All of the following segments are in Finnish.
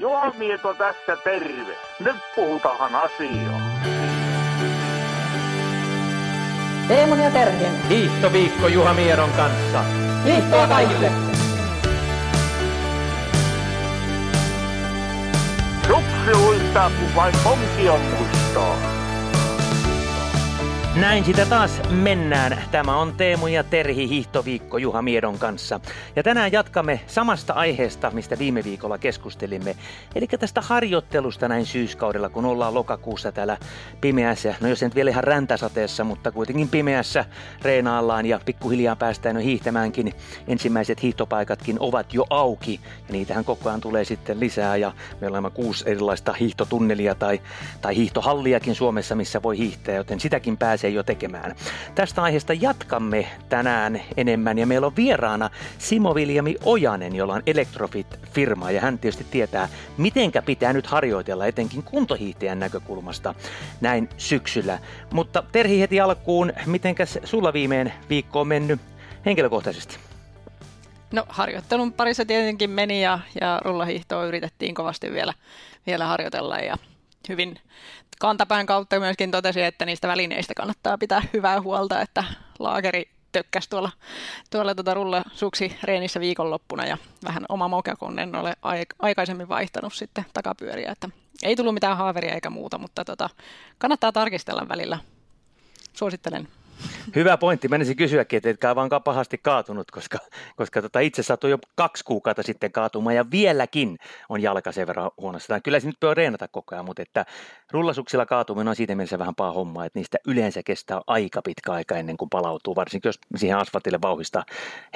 Juomieto tässä terve. Nyt puhutaan asiaa. Teemun ja Terhin. Hiihtoviikko Juha Mieron kanssa. Hiihtoa kaikille! Suksi uittaa, kun vain on muistaa. Näin sitä taas mennään. Tämä on Teemu ja Terhi hiihtoviikko Juha Miedon kanssa. Ja tänään jatkamme samasta aiheesta, mistä viime viikolla keskustelimme. Eli tästä harjoittelusta näin syyskaudella, kun ollaan lokakuussa täällä pimeässä. No jos nyt vielä ihan räntäsateessa, mutta kuitenkin pimeässä reenaillaan ja pikkuhiljaa päästään jo hiihtämäänkin. Ensimmäiset hiihtopaikatkin ovat jo auki ja niitähän koko ajan tulee sitten lisää. Ja meillä on kuusi erilaista hiihtotunnelia tai, tai hiihtohalliakin Suomessa, missä voi hiihtää, joten sitäkin pääsee pääsee jo tekemään. Tästä aiheesta jatkamme tänään enemmän ja meillä on vieraana Simo Viljami Ojanen, jolla on Electrofit-firma ja hän tietysti tietää, mitenkä pitää nyt harjoitella etenkin kuntohiihtäjän näkökulmasta näin syksyllä. Mutta Terhi heti alkuun, mitenkäs sulla viimein viikko on mennyt henkilökohtaisesti? No harjoittelun parissa tietenkin meni ja, ja rullahiihtoa yritettiin kovasti vielä, vielä harjoitella ja hyvin kantapään kautta myöskin totesi, että niistä välineistä kannattaa pitää hyvää huolta, että laakeri tökkäs tuolla, tuolla tuota rullasuksi reenissä viikonloppuna ja vähän oma moka, kun en ole aikaisemmin vaihtanut sitten takapyöriä, että ei tullut mitään haaveria eikä muuta, mutta tota, kannattaa tarkistella välillä. Suosittelen. Hyvä pointti. Menisin kysyäkin, että etkä vaan pahasti kaatunut, koska, koska tota itse sattui jo kaksi kuukautta sitten kaatumaan ja vieläkin on jalka sen verran huonossa. Kyllä se nyt voi reenata koko ajan, mutta että rullasuksilla kaatuminen on siitä mielessä vähän paha homma, että niistä yleensä kestää aika pitkä aika ennen kuin palautuu, varsinkin jos siihen asfaltille vauhista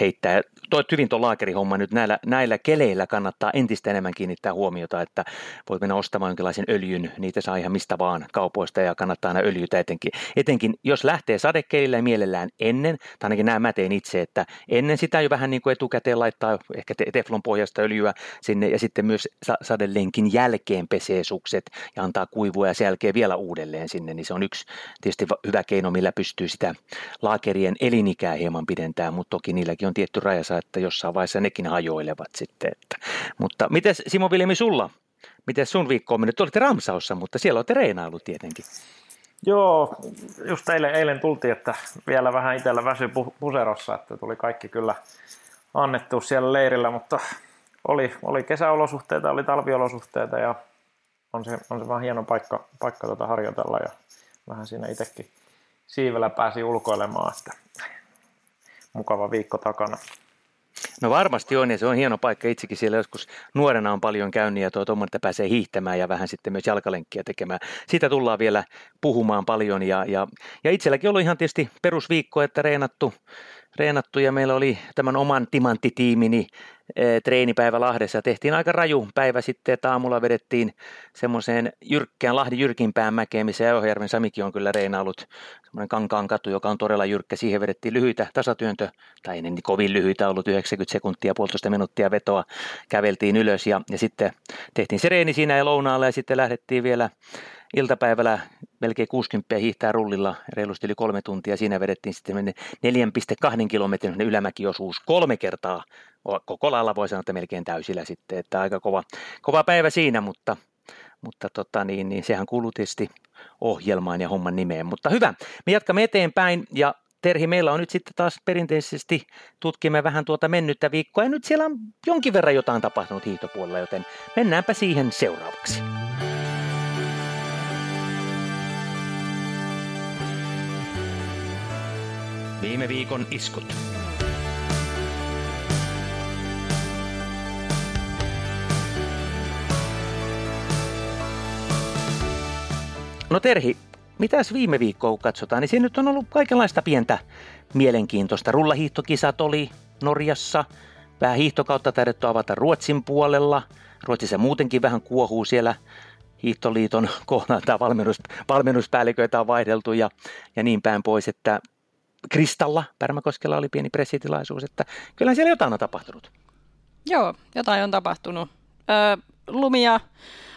heittää. Toit hyvin tuon laakerihomma nyt näillä, näillä keleillä kannattaa entistä enemmän kiinnittää huomiota, että voit mennä ostamaan jonkinlaisen öljyn, niitä saa ihan mistä vaan kaupoista ja kannattaa aina öljytä etenkin. Etenkin jos lähtee sade keillä mielellään ennen, tai ainakin nämä mä teen itse, että ennen sitä jo vähän niin kuin etukäteen laittaa ehkä teflon pohjasta öljyä sinne ja sitten myös sadelenkin jälkeen pesee sukset ja antaa kuivua ja sen jälkeen vielä uudelleen sinne, niin se on yksi tietysti hyvä keino, millä pystyy sitä laakerien elinikää hieman pidentää, mutta toki niilläkin on tietty rajansa, että jossain vaiheessa nekin hajoilevat sitten. Että. Mutta miten Simo Viljami sulla? Miten sun viikko on mennyt? Te olitte Ramsaussa, mutta siellä olette reinailut tietenkin. Joo, just eilen, eilen tultiin, että vielä vähän itsellä väsy puserossa, että tuli kaikki kyllä annettu siellä leirillä, mutta oli, oli kesäolosuhteita, oli talviolosuhteita ja on se, on se vaan hieno paikka, paikka tuota harjoitella ja vähän siinä itsekin siivellä pääsi ulkoilemaan, että mukava viikko takana. No varmasti on ja se on hieno paikka itsekin siellä joskus nuorena on paljon käynyt ja tuo tuommoinen, että pääsee hiihtämään ja vähän sitten myös jalkalenkkiä tekemään. Siitä tullaan vielä puhumaan paljon ja, ja, ja itselläkin ollut ihan tietysti perusviikko, että reenattu, reenattu ja meillä oli tämän oman timanttitiimini e, treenipäivä Lahdessa. Tehtiin aika raju päivä sitten, että aamulla vedettiin semmoiseen jyrkkään Lahden jyrkimpään mäkeen, missä Jauhojärven Samikin on kyllä reenaillut, semmoinen kankaan katu, joka on todella jyrkkä, siihen vedettiin lyhyitä tasatyöntö, tai ei niin kovin lyhyitä ollut 90 sekuntia, puolitoista minuuttia vetoa, käveltiin ylös ja, ja sitten tehtiin se reeni siinä ja lounaalla ja sitten lähdettiin vielä iltapäivällä melkein 60 hiihtää rullilla, reilusti yli kolme tuntia. Siinä vedettiin sitten 4,2 kilometrin ylämäkiosuus kolme kertaa. Koko lailla voi sanoa, että melkein täysillä sitten, että aika kova, kova päivä siinä, mutta, mutta tota niin, niin sehän kuuluu tietysti ohjelmaan ja homman nimeen. Mutta hyvä, me jatkamme eteenpäin ja Terhi, meillä on nyt sitten taas perinteisesti tutkimme vähän tuota mennyttä viikkoa ja nyt siellä on jonkin verran jotain tapahtunut hiihtopuolella, joten mennäänpä siihen seuraavaksi. Viime viikon iskut. No Terhi, mitäs viime viikkoa katsotaan, niin siinä nyt on ollut kaikenlaista pientä mielenkiintoista. Rullahiihtokisat oli Norjassa, vähän hiihtokautta täydetty avata Ruotsin puolella. Ruotsissa muutenkin vähän kuohuu siellä Hiihtoliiton kohdalta valmennus, valmennuspäälliköitä on vaihdeltu ja, ja niin päin pois, että Kristalla Pärmäkoskella oli pieni pressitilaisuus, että kyllä siellä jotain on tapahtunut. Joo, jotain on tapahtunut. Ö, lumia,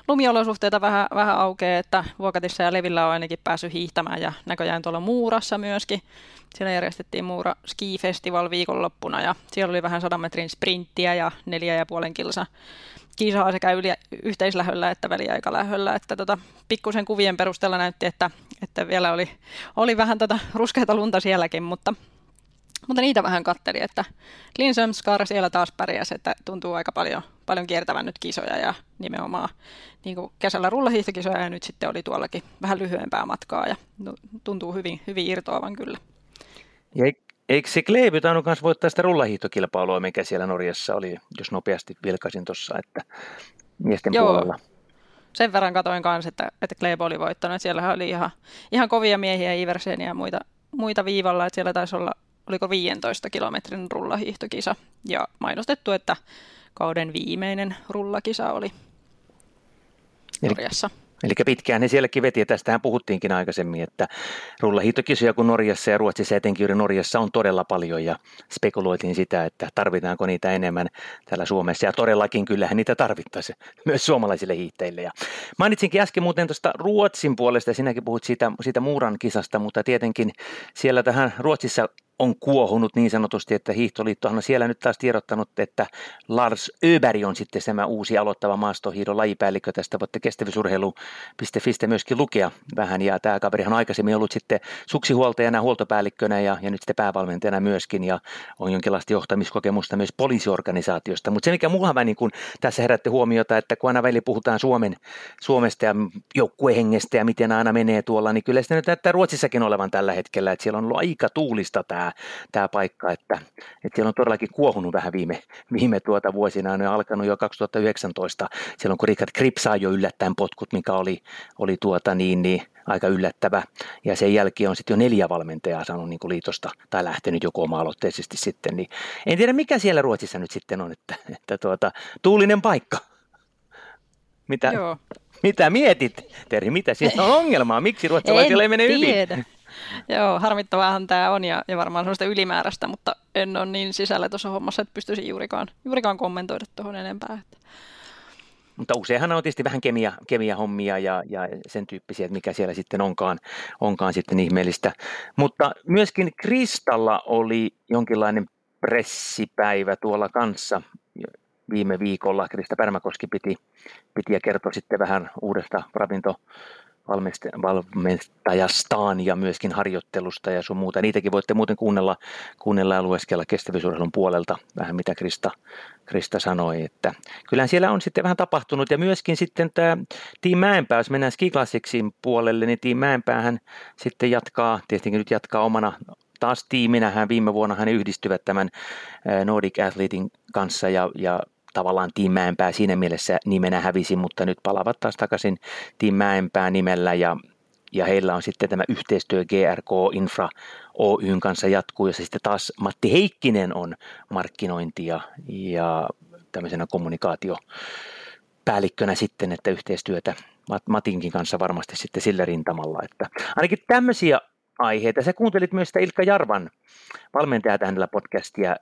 lumiolosuhteita vähän, vähän aukeaa, että Vuokatissa ja Levillä on ainakin päässyt hiihtämään ja näköjään tuolla Muurassa myöskin. Siellä järjestettiin Muura Ski Festival viikonloppuna ja siellä oli vähän 100 metrin sprinttiä ja neljä ja puolen kilsa, kiisaa sekä yli, yhteislähöllä että väliaikalähöllä. Että tota, pikkusen kuvien perusteella näytti, että, että vielä oli, oli vähän tota ruskeita lunta sielläkin, mutta, mutta niitä vähän katteli, että Linsömskar siellä taas pärjäsi, että tuntuu aika paljon, paljon kiertävän nyt kisoja ja nimenomaan niin kuin kesällä rullahiihtokisoja ja nyt sitten oli tuollakin vähän lyhyempää matkaa ja tuntuu hyvin, hyvin irtoavan kyllä. Ja Eikö se Kleeby tainnut myös voittaa sitä rullahiihtokilpailua, mikä siellä Norjassa oli, jos nopeasti vilkaisin tuossa, että miesten Joo. puolella? Sen verran katoin kanssa, että, että Kleeby oli voittanut. Siellä oli ihan, ihan kovia miehiä, Iversen ja muita, muita viivalla. Että siellä taisi olla, oliko 15 kilometrin rullahiihtokisa. Ja mainostettu, että kauden viimeinen rullakisa oli Norjassa. Eli Eli pitkään ne sielläkin veti, ja tästähän puhuttiinkin aikaisemmin, että rullahiittokisoja kun Norjassa ja Ruotsissa, etenkin juuri Norjassa on todella paljon, ja spekuloitiin sitä, että tarvitaanko niitä enemmän täällä Suomessa, ja todellakin kyllähän niitä tarvittaisiin myös suomalaisille hiihteille. Ja mainitsinkin äsken muuten tuosta Ruotsin puolesta, sinäkin puhut siitä, siitä Muuran kisasta, mutta tietenkin siellä tähän Ruotsissa on kuohunut niin sanotusti, että Hiihtoliittohan on siellä nyt taas tiedottanut, että Lars Öberg on sitten tämä uusi aloittava maastohiidon lajipäällikkö. Tästä voitte kestävyysurheilu.fistä myöskin lukea vähän. Ja tämä kaveri on aikaisemmin ollut sitten suksihuoltajana, huoltopäällikkönä ja, ja nyt sitten päävalmentajana myöskin. Ja on jonkinlaista johtamiskokemusta myös poliisiorganisaatiosta. Mutta se, mikä muuhan niin kun tässä herätti huomiota, että kun aina väli puhutaan Suomen, Suomesta ja joukkuehengestä ja miten aina menee tuolla, niin kyllä sitä nyt näyttää Ruotsissakin olevan tällä hetkellä, että siellä on ollut aika tuulista tämä tämä, tämä paikka, että, että siellä on todellakin kuohunut vähän viime, viime tuota vuosina, on alkanut jo 2019, silloin kun Richard Kripp sai jo yllättäen potkut, mikä oli, oli tuota niin, niin aika yllättävä. Ja sen jälkeen on sitten jo neljä valmentajaa saanut niin liitosta tai lähtenyt joko oma-aloitteisesti sitten. Niin en tiedä mikä siellä Ruotsissa nyt sitten on, että, että tuota, tuulinen paikka. Mitä, Joo. mitä mietit, Terhi? Mitä siellä on ongelmaa? Miksi ruotsalaisilla ei mene tiedä. hyvin? Joo, harmittavaahan tämä on ja, ja varmaan sellaista ylimääräistä, mutta en ole niin sisällä tuossa hommassa, että pystyisin juurikaan, juurikaan kommentoida tuohon enempää. Mutta useinhan on tietysti vähän kemia, kemia-hommia ja, ja sen tyyppisiä, että mikä siellä sitten onkaan, onkaan sitten ihmeellistä. Mutta myöskin Kristalla oli jonkinlainen pressipäivä tuolla kanssa viime viikolla. Krista Pärmäkoski piti, piti ja kertoi sitten vähän uudesta ravinto, valmentajastaan ja myöskin harjoittelusta ja sun muuta. Niitäkin voitte muuten kuunnella, kuunnella ja lueskella kestävyysurheilun puolelta vähän mitä Krista, Krista sanoi. Että kyllähän siellä on sitten vähän tapahtunut ja myöskin sitten tämä Team Mäenpää, jos mennään Ski Classicsin puolelle, niin Team Mäenpäähän sitten jatkaa, tietenkin nyt jatkaa omana taas tiiminä. Hän viime vuonna hän yhdistyvät tämän Nordic Athletein kanssa ja, ja tavallaan Team Mäenpää siinä mielessä nimenä hävisi, mutta nyt palavat taas takaisin Team Mäenpää nimellä ja, ja heillä on sitten tämä yhteistyö GRK Infra Oyn kanssa jatkuu, jossa sitten taas Matti Heikkinen on markkinointia ja tämmöisenä kommunikaatio päällikkönä sitten, että yhteistyötä Matinkin kanssa varmasti sitten sillä rintamalla. Että ainakin tämmöisiä aiheita. Sä kuuntelit myös sitä Ilkka Jarvan valmentajaa hänellä podcastia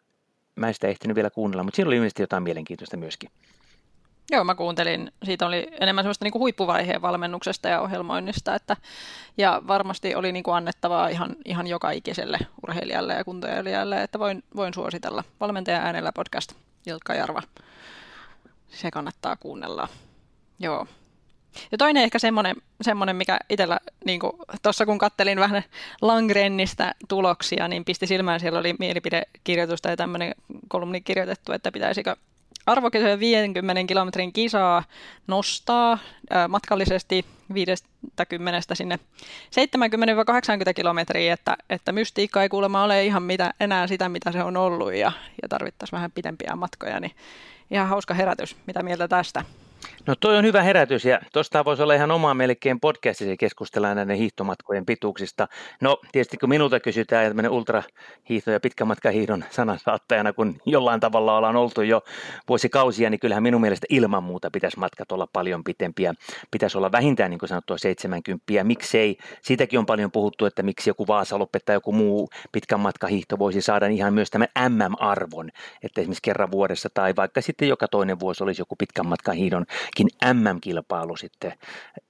mä en sitä ehtinyt vielä kuunnella, mutta siinä oli ilmeisesti jotain mielenkiintoista myöskin. Joo, mä kuuntelin. Siitä oli enemmän sellaista niin kuin huippuvaiheen valmennuksesta ja ohjelmoinnista, että, ja varmasti oli niin kuin annettavaa ihan, ihan joka ikiselle urheilijalle ja kuntoilijalle, että voin, voin suositella. Valmentaja äänellä podcast Ilkka Jarva. Se kannattaa kuunnella. Joo. Ja toinen ehkä semmoinen, semmoinen mikä itsellä, niin tuossa kun kattelin vähän Langrennistä tuloksia, niin pisti silmään, siellä oli mielipidekirjoitus tai tämmöinen kolumni kirjoitettu, että pitäisikö arvokisojen 50 kilometrin kisaa nostaa ää, matkallisesti 50 sinne 70-80 kilometriä, että, että mystiikka ei kuulemma ole ihan mitä, enää sitä, mitä se on ollut ja, ja tarvittaisiin vähän pidempiä matkoja, niin ihan hauska herätys. Mitä mieltä tästä? No toi on hyvä herätys ja tuosta voisi olla ihan omaa melkein podcastissa keskustellaan näiden hiihtomatkojen pituuksista. No tietysti kun minulta kysytään tämmöinen ultrahiihto ja pitkämatkahiihdon sanansaattajana, kun jollain tavalla ollaan oltu jo vuosikausia, niin kyllähän minun mielestä ilman muuta pitäisi matkat olla paljon pitempiä. Pitäisi olla vähintään niin kuin sanottua 70. Miksei? Siitäkin on paljon puhuttu, että miksi joku Vaasaloppe tai joku muu pitkän matkahiihto voisi saada ihan myös tämän MM-arvon, että esimerkiksi kerran vuodessa tai vaikka sitten joka toinen vuosi olisi joku pitkän matkahiihdon myöskin MM-kilpailu sitten,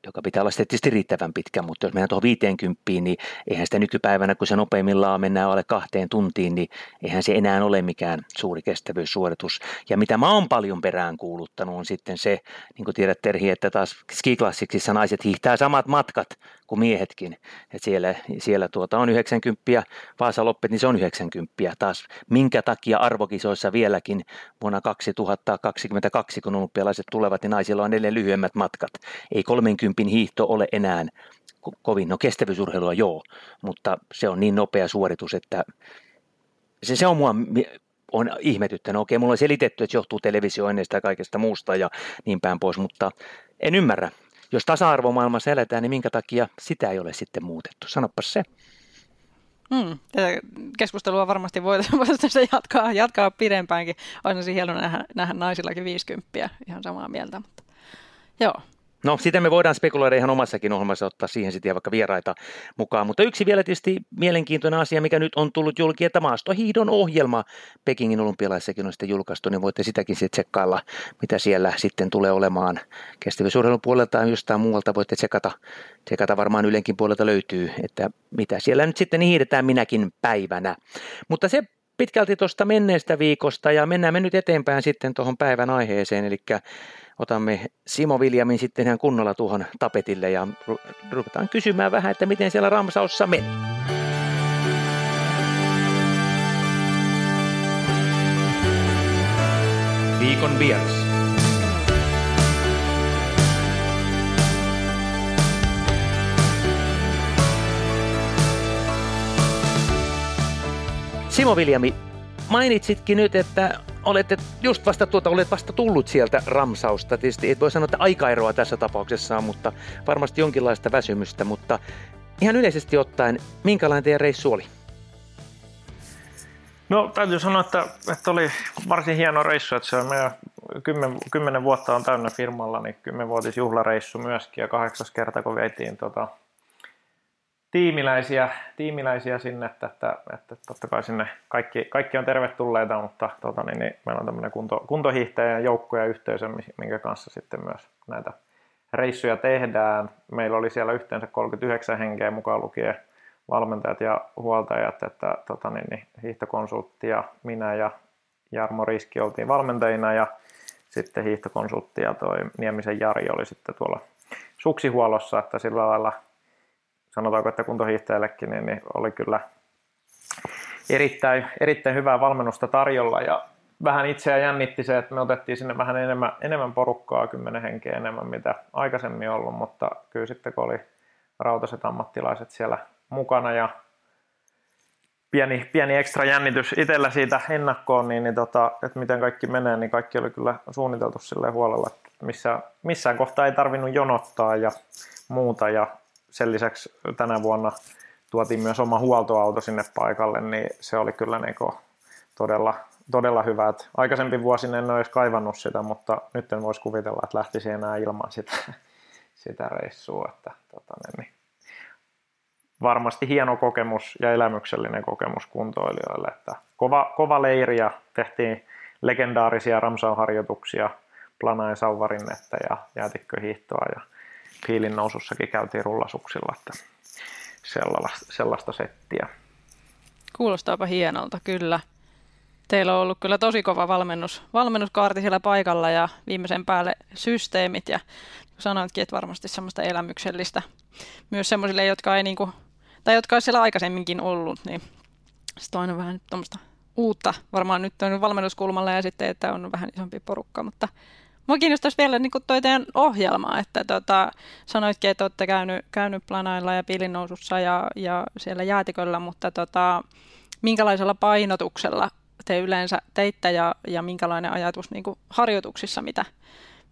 joka pitää olla tietysti riittävän pitkä, mutta jos mennään tuohon 50, niin eihän sitä nykypäivänä, kun se nopeimmillaan mennään alle kahteen tuntiin, niin eihän se enää ole mikään suuri kestävyyssuoritus. Ja mitä mä oon paljon perään kuuluttanut on sitten se, niin kuin tiedät Terhi, että taas skiklassiksissa naiset hiihtää samat matkat kuin miehetkin. Et siellä siellä tuota on 90, Vaasa Loppet, niin se on 90 taas. Minkä takia arvokisoissa vieläkin vuonna 2022, kun olympialaiset tulevat, niin naisilla on edelleen lyhyemmät matkat. Ei 30 hiihto ole enää ko- kovin, no kestävyysurheilua joo, mutta se on niin nopea suoritus, että se, se on mua on ihmetyttänyt. Okei, mulla on selitetty, että se johtuu televisioinneista ja kaikesta muusta ja niin päin pois, mutta en ymmärrä. Jos tasa-arvomaailmassa eletään, niin minkä takia sitä ei ole sitten muutettu? Sanopas se. Hmm, tätä keskustelua varmasti voitaisiin jatkaa, jatkaa pidempäänkin. Olisi hienoa nähdä, nähdä naisillakin 50, ihan samaa mieltä. Mutta, joo, No, sitä me voidaan spekuloida ihan omassakin ohjelmassa, ottaa siihen sitten vaikka vieraita mukaan. Mutta yksi vielä tietysti mielenkiintoinen asia, mikä nyt on tullut julki, että maastohiidon ohjelma Pekingin olympialaissakin on sitten julkaistu, niin voitte sitäkin sitten tsekkailla, mitä siellä sitten tulee olemaan. Kestävyysurheilun puolelta ja jostain muualta voitte tsekata, tsekata varmaan Ylenkin puolelta löytyy, että mitä siellä nyt sitten hiidetään minäkin päivänä. Mutta se pitkälti tuosta menneestä viikosta ja mennään me nyt eteenpäin sitten tuohon päivän aiheeseen, eli otamme Simo Viljamin sitten ihan kunnolla tuohon tapetille ja ruvetaan kysymään vähän, että miten siellä Ramsaussa meni. Viikon vieras. Simo Viljami, mainitsitkin nyt, että olette just vasta tuota, olet vasta tullut sieltä Ramsausta. Tietysti et voi sanoa, että aikaeroa tässä tapauksessa on, mutta varmasti jonkinlaista väsymystä. Mutta ihan yleisesti ottaen, minkälainen teidän reissu oli? No täytyy sanoa, että, että oli varsin hieno reissu, että se on meidän kymmen, kymmenen vuotta on täynnä firmalla, niin kymmenvuotisjuhlareissu myöskin ja kahdeksas kerta, kun veitiin tota, tiimiläisiä, tiimiläisiä sinne, että, että, että totta kai sinne kaikki, kaikki on tervetulleita, mutta tota, niin, niin, meillä on tämmöinen kunto, kuntohiihtäjän joukko ja yhteisö, minkä kanssa sitten myös näitä reissuja tehdään. Meillä oli siellä yhteensä 39 henkeä mukaan lukien valmentajat ja huoltajat, että tota, niin, niin, hiihtokonsultti ja minä ja Jarmo Riski oltiin valmentajina ja sitten hiihtokonsultti ja toi Niemisen Jari oli sitten tuolla suksihuollossa, että sillä lailla sanotaanko, että kuntohiihtäjällekin niin, niin oli kyllä erittäin, erittäin hyvää valmennusta tarjolla. Ja vähän itseä jännitti se, että me otettiin sinne vähän enemmän, enemmän porukkaa, kymmenen henkeä enemmän mitä aikaisemmin ollut, mutta kyllä sitten kun oli rautaset ammattilaiset siellä mukana ja pieni, pieni ekstra jännitys itsellä siitä ennakkoon, niin, niin tota, että miten kaikki menee, niin kaikki oli kyllä suunniteltu sille huolella, että missä, missään kohtaa ei tarvinnut jonottaa ja muuta. Ja sen lisäksi tänä vuonna tuotiin myös oma huoltoauto sinne paikalle, niin se oli kyllä niin todella, todella hyvä. Että aikaisempi vuosi en edes kaivannut sitä, mutta nyt en voisi kuvitella, että lähtisi enää ilman sitä, sitä reissua. Että, tota, niin, varmasti hieno kokemus ja elämyksellinen kokemus kuntoilijoille. Että kova, kova leiri ja tehtiin legendaarisia Ramsau-harjoituksia, Planain sauvarinnetta ja jäätikköhiihtoa ja Kiilin nousussakin käytiin rullasuksilla, että sellaista, sellaista settiä. Kuulostaapa hienolta, kyllä. Teillä on ollut kyllä tosi kova valmennus, valmennuskaarti siellä paikalla ja viimeisen päälle systeemit ja sanoitkin, että varmasti semmoista elämyksellistä myös semmoisille, jotka ei niinku, tai jotka siellä aikaisemminkin ollut, niin sitten on aina vähän tuommoista uutta, varmaan nyt on valmennuskulmalla ja sitten, että on vähän isompi porukka, mutta Mua kiinnostaisi vielä niin toi teidän ohjelma, että tota, sanoitkin, että olette käynyt, käynyt planailla ja piilinnousussa ja, ja siellä jäätiköllä, mutta tota, minkälaisella painotuksella te yleensä teitte ja, ja minkälainen ajatus niin kuin harjoituksissa, mitä,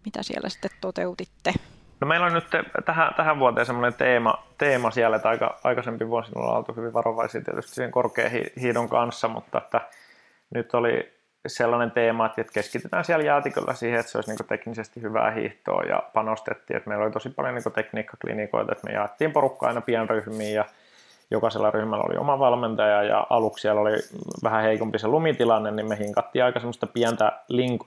mitä siellä sitten toteutitte? No meillä on nyt tähän, tähän vuoteen semmoinen teema, teema siellä, että aika, aikaisempi vuosina ollaan oltu hyvin varovaisia tietysti sen korkean hiidon kanssa, mutta että nyt oli sellainen teema, että keskitytään siellä jäätiköllä siihen, että se olisi niin teknisesti hyvää hiihtoa ja panostettiin, että meillä oli tosi paljon niin tekniikkaklinikoita, että me jaettiin porukkaa aina pienryhmiin ja jokaisella ryhmällä oli oma valmentaja ja aluksi siellä oli vähän heikompi se lumitilanne, niin me hinkattiin aika semmoista pientä link,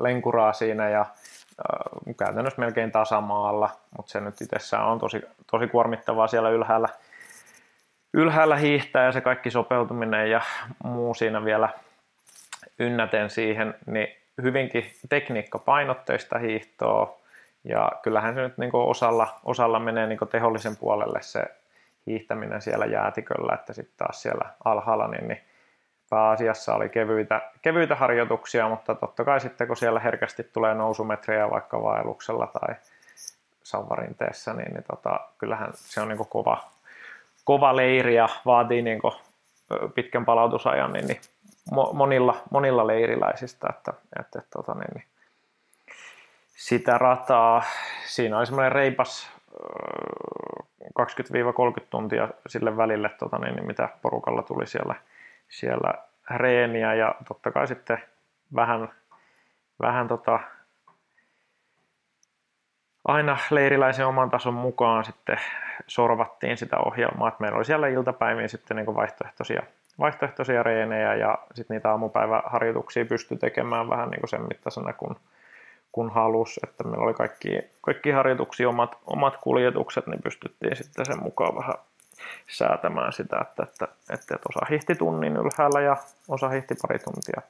lenkuraa siinä ja äh, käytännössä melkein tasamaalla, mutta se nyt itsessään on tosi, tosi kuormittavaa siellä ylhäällä, ylhäällä hiihtää ja se kaikki sopeutuminen ja muu siinä vielä ynnäten siihen, niin hyvinkin tekniikkapainotteista hiihtoa. Ja kyllähän se nyt niin osalla, osalla menee niin tehollisen puolelle se hiihtäminen siellä jäätiköllä, että sitten taas siellä alhaalla niin, niin pääasiassa oli kevyitä, kevyitä harjoituksia, mutta totta kai sitten kun siellä herkästi tulee nousumetrejä vaikka vaelluksella tai sauvarinteessa, niin, niin tota, kyllähän se on niin kova, kova leiri ja vaatii niin pitkän palautusajan niin, niin monilla, monilla leiriläisistä, että, että, tota, niin, niin, sitä rataa, siinä oli semmoinen reipas 20-30 tuntia sille välille, tota, niin, niin, mitä porukalla tuli siellä – siellä reeniä ja totta kai sitten vähän, vähän tota, aina leiriläisen oman tason mukaan sitten sorvattiin sitä ohjelmaa, että meillä oli siellä iltapäiviin sitten niin vaihtoehtoisia, vaihtoehtoisia reenejä ja sitten niitä aamupäiväharjoituksia pystyi tekemään vähän niin kuin sen mittaisena kun, kun halus, että meillä oli kaikki, kaikki harjoituksia omat, omat kuljetukset, niin pystyttiin sitten sen mukaan vähän säätämään sitä, että, että, että, että osa hihti tunnin ylhäällä ja osa hihti pari tuntia.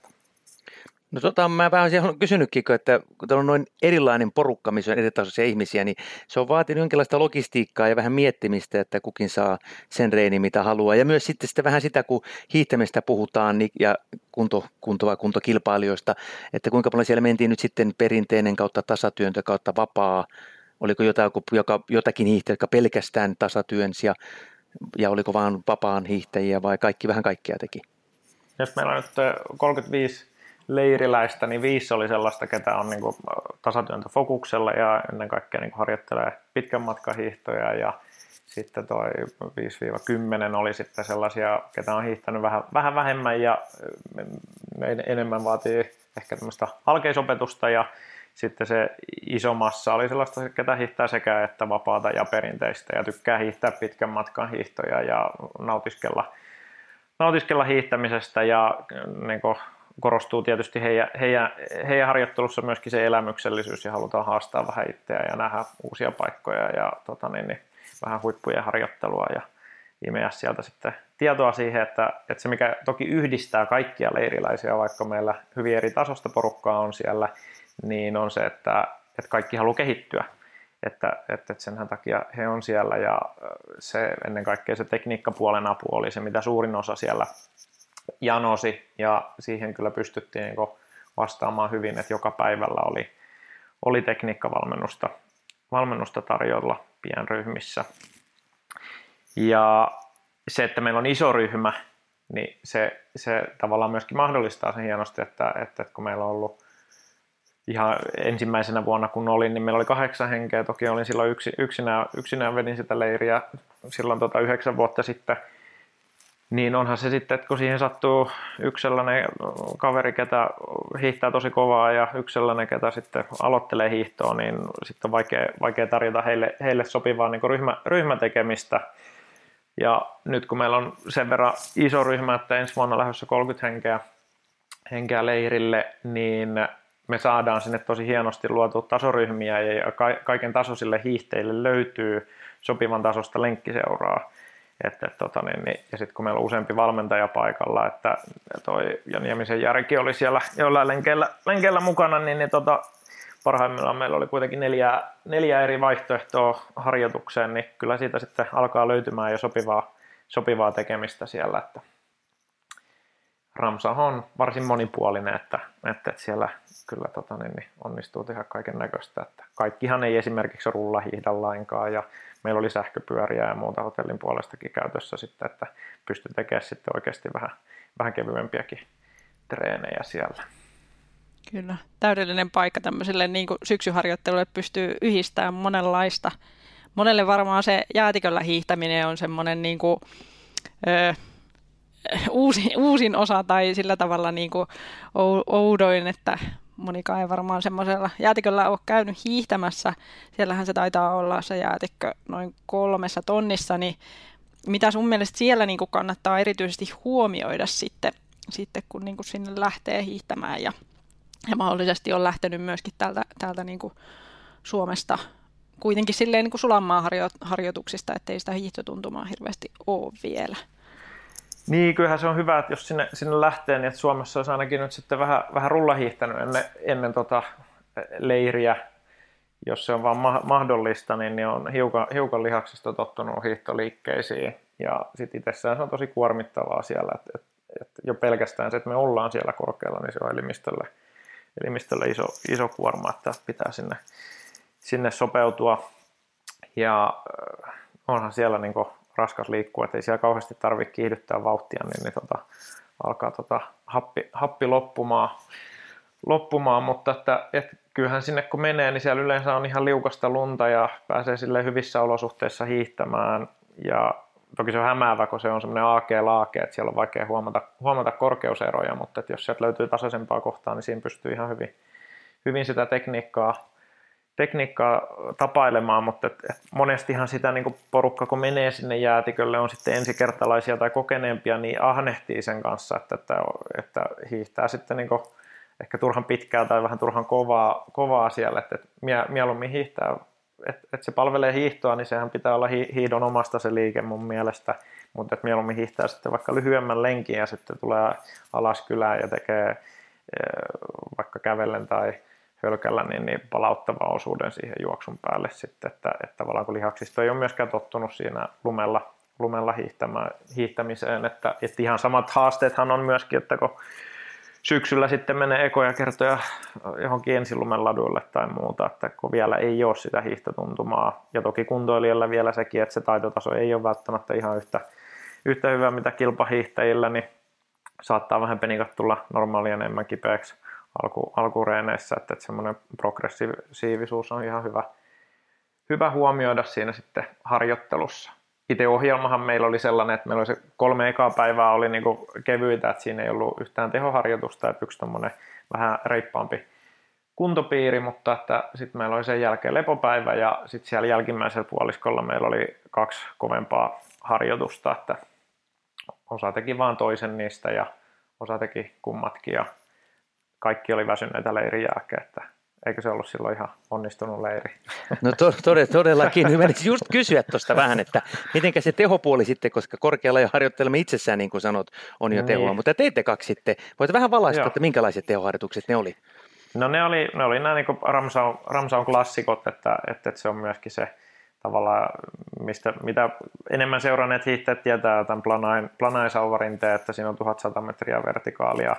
No tota, mä vähän olisin kysynytkin, että kun on noin erilainen porukka, missä on eri tasoisia ihmisiä, niin se on vaatinut jonkinlaista logistiikkaa ja vähän miettimistä, että kukin saa sen reini, mitä haluaa. Ja myös sitten, sitten vähän sitä, kun hiihtämistä puhutaan niin, ja kunto, kunto kuntokilpailijoista, että kuinka paljon siellä mentiin nyt sitten perinteinen kautta tasatyöntö kautta vapaa, oliko jotain, joka, jotakin hiihtäjä, jotka pelkästään tasatyönsi ja ja oliko vaan vapaan hiihtäjiä vai kaikki vähän kaikkea teki? Jos meillä on nyt 35 leiriläistä, niin viisi oli sellaista, ketä on niin tasatyöntä fokuksella ja ennen kaikkea niin harjoittelee pitkän matkan hiihtoja ja sitten toi 5-10 oli sitten sellaisia, ketä on hiihtänyt vähän, vähän vähemmän ja enemmän vaatii ehkä tämmöistä alkeisopetusta ja sitten se iso massa oli sellaista, ketä hiihtää sekä että vapaata ja perinteistä ja tykkää hiihtää pitkän matkan hiihtoja ja nautiskella, nautiskella hiihtämisestä ja niin kuin korostuu tietysti heidän, heidän, heidän harjoittelussa myöskin se elämyksellisyys ja halutaan haastaa vähän itseä ja nähdä uusia paikkoja ja tota niin, niin, vähän huippujen harjoittelua ja imeä sieltä sitten tietoa siihen, että, että se mikä toki yhdistää kaikkia leiriläisiä, vaikka meillä hyvin eri tasosta porukkaa on siellä, niin on se, että, että kaikki haluaa kehittyä. Että, että, senhän takia he on siellä ja se ennen kaikkea se tekniikkapuolen apu oli se, mitä suurin osa siellä janosi ja siihen kyllä pystyttiin niin vastaamaan hyvin, että joka päivällä oli, oli tekniikkavalmennusta valmennusta tarjolla pienryhmissä. Ja se, että meillä on iso ryhmä, niin se, se tavallaan myöskin mahdollistaa sen hienosti, että, että, kun meillä on ollut ihan ensimmäisenä vuonna kun olin, niin meillä oli kahdeksan henkeä. Toki olin silloin yksi, yksinään, yksinään vedin sitä leiriä silloin tota yhdeksän vuotta sitten. Niin onhan se sitten, että kun siihen sattuu yksi sellainen kaveri, ketä hiihtää tosi kovaa ja yksi sellainen, ketä sitten aloittelee hiihtoa, niin sitten on vaikea, vaikea tarjota heille, heille sopivaa niin ryhmä, ryhmätekemistä. Ja nyt kun meillä on sen verran iso ryhmä, että ensi vuonna lähdössä 30 henkeä, henkeä leirille, niin me saadaan sinne tosi hienosti luotu tasoryhmiä ja kaiken tasoisille hiihteille löytyy sopivan tasosta lenkkiseuraa. Että, tota, niin, niin, ja sitten kun meillä on useampi valmentaja paikalla, että toi Jan Jämisen Järki oli siellä jollain lenkeillä, lenkeillä mukana, niin, niin tota, parhaimmillaan meillä oli kuitenkin neljä, neljä eri vaihtoehtoa harjoitukseen, niin kyllä siitä sitten alkaa löytymään jo sopivaa, sopivaa tekemistä siellä. Että Ramsa on varsin monipuolinen, että, että, siellä kyllä tota, niin, niin onnistuu tehdä kaiken näköistä. Että kaikkihan ei esimerkiksi rulla hiihda lainkaan ja meillä oli sähköpyöriä ja muuta hotellin puolestakin käytössä sitten, että pystyi tekemään sitten oikeasti vähän, vähän kevyempiäkin treenejä siellä. Kyllä, täydellinen paikka tämmöiselle niin kuin syksyharjoittelulle pystyy yhdistämään monenlaista. Monelle varmaan se jäätiköllä hiihtäminen on semmoinen niin kuin, ö, uusi, uusin osa tai sillä tavalla niin kuin oudoin, että monikaan ei varmaan semmoisella jäätiköllä ole käynyt hiihtämässä. Siellähän se taitaa olla se jäätikkö noin kolmessa tonnissa, niin mitä sun mielestä siellä niin kuin kannattaa erityisesti huomioida sitten, sitten kun niin kuin sinne lähtee hiihtämään ja ja mahdollisesti on lähtenyt myöskin täältä, täältä niin kuin Suomesta kuitenkin silleen niin kuin sulanmaa harjoituksista, ettei sitä hiihtotuntumaa hirveästi ole vielä. Niin, kyllähän se on hyvä, että jos sinne, sinne lähtee, niin että Suomessa olisi ainakin nyt sitten vähän, vähän rullahiihtänyt ennen, ennen tota leiriä, jos se on vaan ma- mahdollista, niin, niin on hiukan, hiukan lihaksista tottunut hiihtoliikkeisiin. Ja sitten itsessään se on tosi kuormittavaa siellä, että, että, että jo pelkästään se, että me ollaan siellä korkealla, niin se on elimistölle, elimistölle iso, iso kuorma, että pitää sinne, sinne sopeutua. Ja äh, onhan siellä niin raskas liikkua, että ei siellä kauheasti tarvitse kiihdyttää vauhtia, niin, niin tota, alkaa tota, happi, happi loppumaan, loppumaan, mutta että, että kyllähän sinne kun menee, niin siellä yleensä on ihan liukasta lunta ja pääsee sille hyvissä olosuhteissa hiihtämään. Ja toki se on hämäävä, kun se on semmoinen aake-laake, että siellä on vaikea huomata, huomata korkeuseroja, mutta että jos sieltä löytyy tasaisempaa kohtaa, niin siinä pystyy ihan hyvin, hyvin sitä tekniikkaa, tekniikkaa tapailemaan, mutta et, et monestihan sitä niin porukka, kun menee sinne jäätikölle, on sitten ensikertalaisia tai kokeneempia, niin ahnehtii sen kanssa, että, että, että hiihtää sitten niin ehkä turhan pitkää tai vähän turhan kovaa, kovaa siellä, että, että mieluummin hiihtää, että, että se palvelee hiihtoa, niin sehän pitää olla hiidon omasta se liike mun mielestä, mutta että mieluummin hiihtää sitten vaikka lyhyemmän lenkin ja sitten tulee alas kylään ja tekee eh, vaikka kävellen tai hölkällä niin, niin palauttava osuuden siihen juoksun päälle sitten, että, että tavallaan kun lihaksisto ei ole myöskään tottunut siinä lumella, lumella hiihtämiseen, että, että ihan samat haasteethan on myöskin, että kun syksyllä sitten menee ekoja kertoja johonkin ensilumen laduille tai muuta, että kun vielä ei ole sitä hiihtotuntumaa. Ja toki kuntoilijalla vielä sekin, että se taitotaso ei ole välttämättä ihan yhtä, yhtä hyvä mitä kilpahiihtäjillä, niin saattaa vähän penikat tulla normaalia enemmän kipeäksi alku, alkureeneissä, että, että semmoinen progressiivisuus on ihan hyvä, hyvä huomioida siinä sitten harjoittelussa. Itse ohjelmahan meillä oli sellainen, että meillä oli se kolme ekaa päivää oli niin kevyitä, että siinä ei ollut yhtään tehoharjoitusta, että yksi tommonen vähän reippaampi kuntopiiri, mutta että sitten meillä oli sen jälkeen lepopäivä ja sitten siellä jälkimmäisellä puoliskolla meillä oli kaksi kovempaa harjoitusta, että osa teki vaan toisen niistä ja osa teki kummatkin ja kaikki oli väsyneitä leirin jälkeen, että Eikö se ollut silloin ihan onnistunut leiri? No to, todellakin. Hyvä just kysyä tuosta vähän, että miten se tehopuoli sitten, koska korkealla ja harjoittelemme itsessään, niin kuin sanot, on jo tehoa, niin. mutta teitte kaksi sitten. Voit vähän valaista, että minkälaiset tehoharjoitukset ne oli? No ne oli, ne oli nämä niin Ramsaun, Ramsaun klassikot, että, että, että, se on myöskin se tavallaan, mistä, mitä enemmän seuranneet hiihtäjät tietää tämän planain, planaisauvarinteen, että siinä on 1100 metriä vertikaalia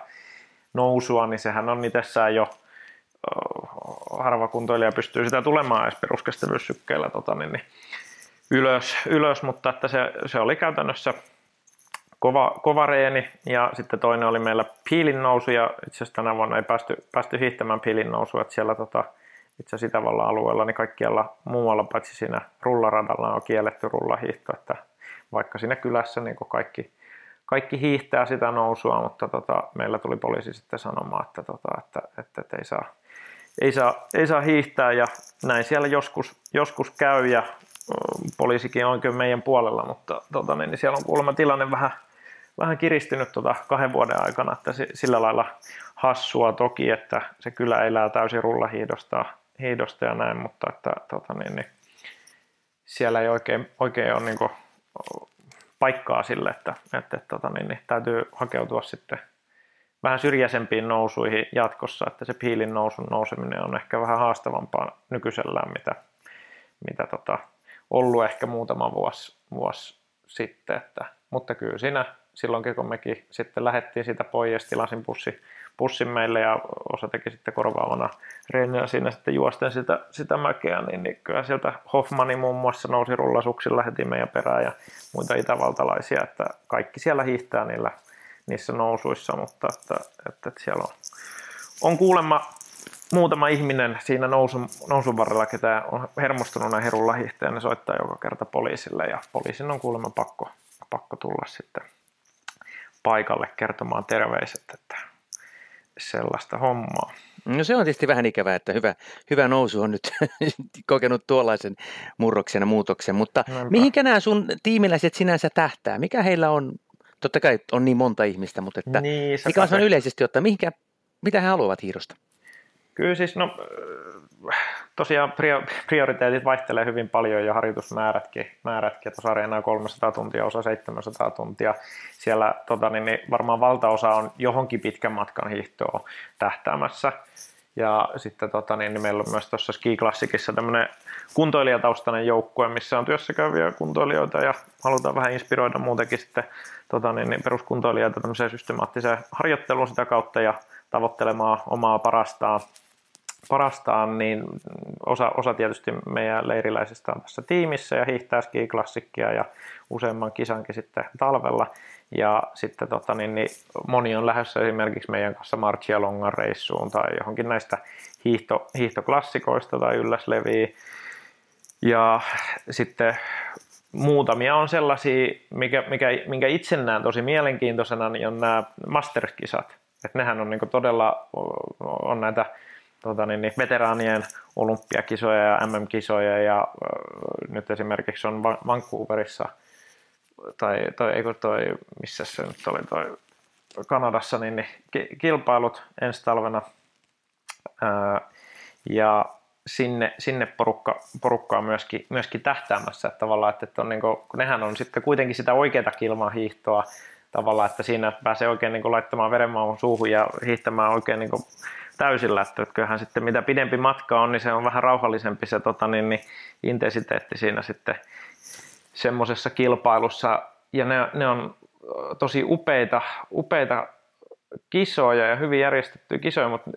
nousua, niin sehän on itsessään jo harva kuntoilija pystyy sitä tulemaan edes peruskestävyyssykkeellä tota, niin, niin, ylös, ylös, mutta että se, se oli käytännössä kova, kova reeni. Ja sitten toinen oli meillä piilin nousu ja itse asiassa tänä vuonna ei päästy, päästy hiihtämään piilin nousu, että siellä tota, itse asiassa Itävallan alueella niin kaikkialla muualla paitsi siinä rullaradalla on kielletty rullahiihto, että vaikka siinä kylässä niin kaikki, kaikki hiihtää sitä nousua, mutta tota, meillä tuli poliisi sitten sanomaan, että, tota, että, että, että ei saa ei saa, ei saa hiihtää ja näin siellä joskus, joskus käy ja poliisikin on kyllä meidän puolella, mutta tota, niin, niin siellä on kuulemma tilanne vähän, vähän kiristynyt tota kahden vuoden aikana, että sillä lailla hassua toki, että se kyllä elää täysin rullahiidosta hiidosta ja näin, mutta että tota, niin, niin, siellä ei oikein, oikein ole niin kuin, paikkaa sille, että, että, tota, niin, niin, täytyy hakeutua sitten vähän syrjäisempiin nousuihin jatkossa, että se piilin nousun nouseminen on ehkä vähän haastavampaa nykyisellään, mitä, mitä tota, ollut ehkä muutama vuosi, vuosi sitten. Että, mutta kyllä siinä silloinkin, kun mekin sitten lähdettiin siitä pois, tilasin pussi, pussin meille ja osa teki sitten korvaavana reeniä siinä sitten juosten sitä, sitä mäkeä, niin, niin kyllä sieltä Hoffmani muun muassa nousi rullasuksilla heti meidän perään ja muita itävaltalaisia, että kaikki siellä hiihtää niillä niissä nousuissa, mutta että, että, että siellä on, on kuulemma muutama ihminen siinä nousun, nousun varrella, ketä on hermostunut näihin rullahiihteen, ne soittaa joka kerta poliisille ja poliisin on kuulemma pakko, pakko tulla sitten paikalle kertomaan terveiset, että sellaista hommaa. No se on tietysti vähän ikävää, että hyvä, hyvä nousu on nyt kokenut tuollaisen murroksen ja muutoksen, mutta Näinpä. mihinkä nämä sun tiimiläiset sinänsä tähtää? Mikä heillä on totta kai on niin monta ihmistä, mutta että niin, mikä on yleisesti ottaen, mihinkä, mitä he haluavat hiirosta? Kyllä siis, no tosiaan prioriteetit vaihtelee hyvin paljon ja harjoitusmäärätkin. Määrätkin, tuossa areenaa 300 tuntia, osa 700 tuntia. Siellä tota, niin, niin varmaan valtaosa on johonkin pitkän matkan hiihtoa tähtäämässä. Ja sitten tota, niin, niin meillä on myös tuossa Ski Classicissa tämmöinen kuntoilijataustainen joukkue, missä on työssä käyviä kuntoilijoita ja halutaan vähän inspiroida muutenkin sitten tota, niin, niin peruskuntoilijoita tämmöiseen systemaattiseen harjoitteluun sitä kautta ja tavoittelemaan omaa parastaan parastaan, niin osa, osa tietysti meidän leiriläisistä on tässä tiimissä ja hiihtää skiklassikkia ja useamman kisankin sitten talvella. Ja sitten tota, niin, niin moni on lähdössä esimerkiksi meidän kanssa Marchia Longan reissuun tai johonkin näistä hiihto, hiihtoklassikoista tai ylläsleviä. Ja sitten muutamia on sellaisia, mikä, mikä, minkä itse näen tosi mielenkiintoisena, niin on nämä Masters-kisat. Että nehän on niin todella on näitä tota niin, niin, veteraanien olympiakisoja ja MM-kisoja ja äh, nyt esimerkiksi on Vancouverissa tai, tai eikö toi, missä se nyt oli toi Kanadassa, niin, niin kilpailut ensi talvena. Ää, ja sinne, sinne porukka, porukka on myöskin, myöskin tähtäämässä, että tavallaan, että, että on niin kuin, nehän on sitten kuitenkin sitä oikeaa kilmahiihtoa tavallaan, että siinä pääsee oikein niin kuin laittamaan verenmaun suuhun ja hiihtämään oikein niin kuin täysillä, että kyllähän sitten mitä pidempi matka on, niin se on vähän rauhallisempi se tota, niin, niin, intensiteetti siinä sitten semmoisessa kilpailussa. Ja ne, ne on tosi upeita, upeita kisoja ja hyvin järjestettyjä kisoja, mutta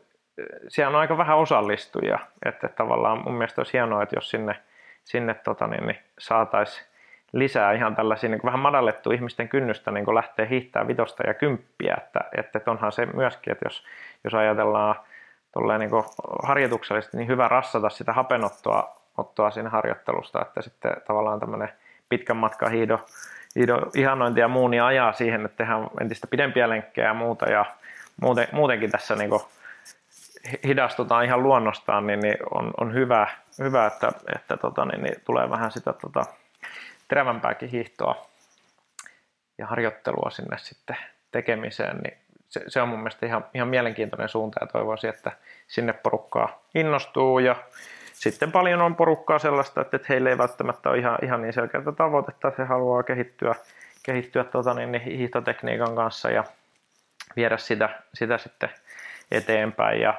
siellä on aika vähän osallistujia. Että tavallaan mun mielestä olisi hienoa, että jos sinne, sinne tota, niin, niin saataisiin lisää ihan tällaisia niin vähän madallettu ihmisten kynnystä niin lähteä hiihtää vitosta ja kymppiä, että, että onhan se myöskin, että jos, jos ajatellaan niin harjoituksellisesti, niin hyvä rassata sitä hapenottoa ottoa siinä harjoittelusta, että sitten tavallaan tämmöinen pitkän matkan hiido, hiido ihanointi ja muu niin ajaa siihen, että tehdään entistä pidempiä lenkkejä ja muuta. Ja muuten, muutenkin tässä niin hidastutaan ihan luonnostaan, niin, niin on, on hyvä, hyvä, että, että tota, niin, niin tulee vähän sitä tota, terävämpääkin hiihtoa ja harjoittelua sinne sitten tekemiseen, niin se, se on mun mielestä ihan, ihan mielenkiintoinen suunta ja toivoisin, että sinne porukkaa innostuu ja sitten paljon on porukkaa sellaista, että heille ei välttämättä ole ihan, ihan niin selkeää tavoitetta, että he haluaa kehittyä, kehittyä niin, niin, hiihtotekniikan kanssa ja viedä sitä, sitä sitten eteenpäin ja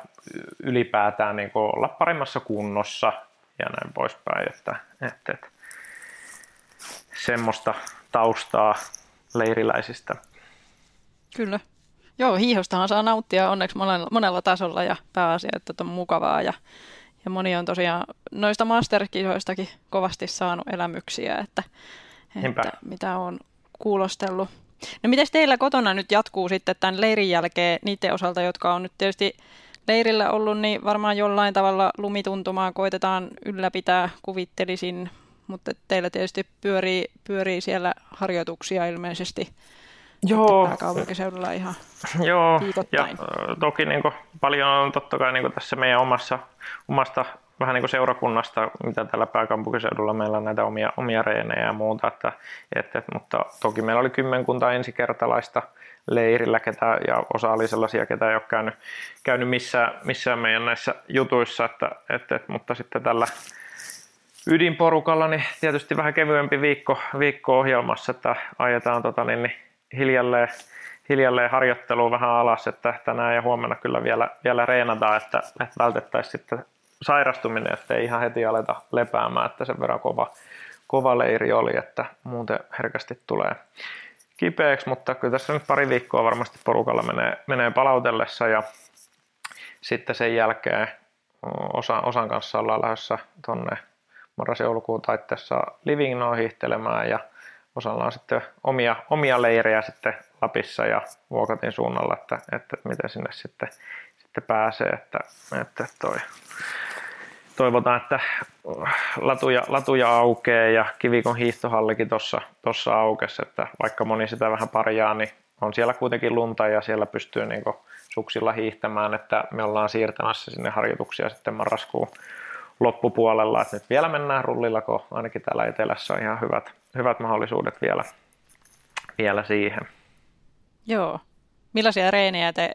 ylipäätään niin olla paremmassa kunnossa ja näin poispäin. Että, että, että semmoista taustaa leiriläisistä. Kyllä. Joo, hiihostahan saa nauttia onneksi monella, monella tasolla ja pääasia, että on mukavaa ja, ja moni on tosiaan noista masterkisoistakin kovasti saanut elämyksiä, että, että mitä on kuulostellut. No miten teillä kotona nyt jatkuu sitten tämän leirin jälkeen niiden osalta, jotka on nyt tietysti leirillä ollut, niin varmaan jollain tavalla lumituntumaa koitetaan ylläpitää, kuvittelisin, mutta teillä tietysti pyörii, pyörii siellä harjoituksia ilmeisesti Joo. pääkaupunkiseudulla ihan Joo, ja toki niin kuin, paljon on totta kai niin kuin tässä meidän omassa, omasta vähän niin kuin seurakunnasta, mitä täällä pääkaupunkiseudulla meillä on näitä omia, omia reenejä ja muuta, että, että, mutta toki meillä oli kymmenkunta ensikertalaista leirillä, ketä, ja osa oli sellaisia, ketä ei ole käynyt, käynyt missään, missään meidän näissä jutuissa, että, että, mutta sitten tällä ydinporukalla niin tietysti vähän kevyempi viikko, viikko ohjelmassa, että ajetaan tota, niin, niin hiljalleen, hiljalleen harjoittelua vähän alas, että tänään ja huomenna kyllä vielä, vielä reenataan, että, että vältettäisiin sitten sairastuminen, että ei ihan heti aleta lepäämään, että sen verran kova, kova leiri oli, että muuten herkästi tulee kipeäksi, mutta kyllä tässä nyt pari viikkoa varmasti porukalla menee, menee palautellessa ja sitten sen jälkeen osa, osan kanssa ollaan lähdössä tuonne marras-joulukuun taitteessa Livingnoon hiihtelemään ja osalla on sitten omia, omia leirejä sitten Lapissa ja Vuokatin suunnalla, että, että miten sinne sitten, sitten pääsee, että, että toi, toivotaan, että latuja, latuja aukeaa ja kivikon hiihtohallikin tuossa aukesi, että vaikka moni sitä vähän parjaa, niin on siellä kuitenkin lunta ja siellä pystyy niin suksilla hiihtämään, että me ollaan siirtämässä sinne harjoituksia sitten marraskuun loppupuolella, että nyt vielä mennään rullilla, kun ainakin täällä etelässä on ihan hyvät, hyvät mahdollisuudet vielä, vielä siihen. Joo. Millaisia reenejä te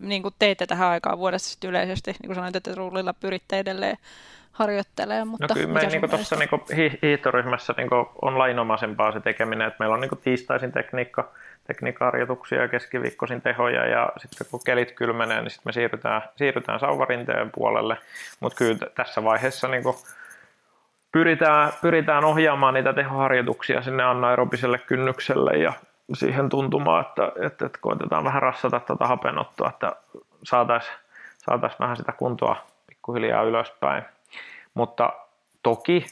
niin kuin teette tähän aikaan vuodessa yleisesti? Niin kuin sanoit, että rullilla pyritte edelleen harjoittelee. Mutta no kyllä me niin tuossa niin hiihtoryhmässä niin on lainomaisempaa se tekeminen, että meillä on niin tiistaisin tekniikka, tekniikkaharjoituksia ja keskiviikkoisin tehoja ja sitten kun kelit kylmenee, niin sitten me siirrytään, siirrytään sauvarinteen puolelle, mutta kyllä tässä vaiheessa niin pyritään, pyritään ohjaamaan niitä tehoharjoituksia sinne anaerobiselle kynnykselle ja siihen tuntumaan, että, että, että koitetaan vähän rassata tuota hapenottoa, että saataisiin saatais vähän sitä kuntoa pikkuhiljaa ylöspäin. Mutta toki,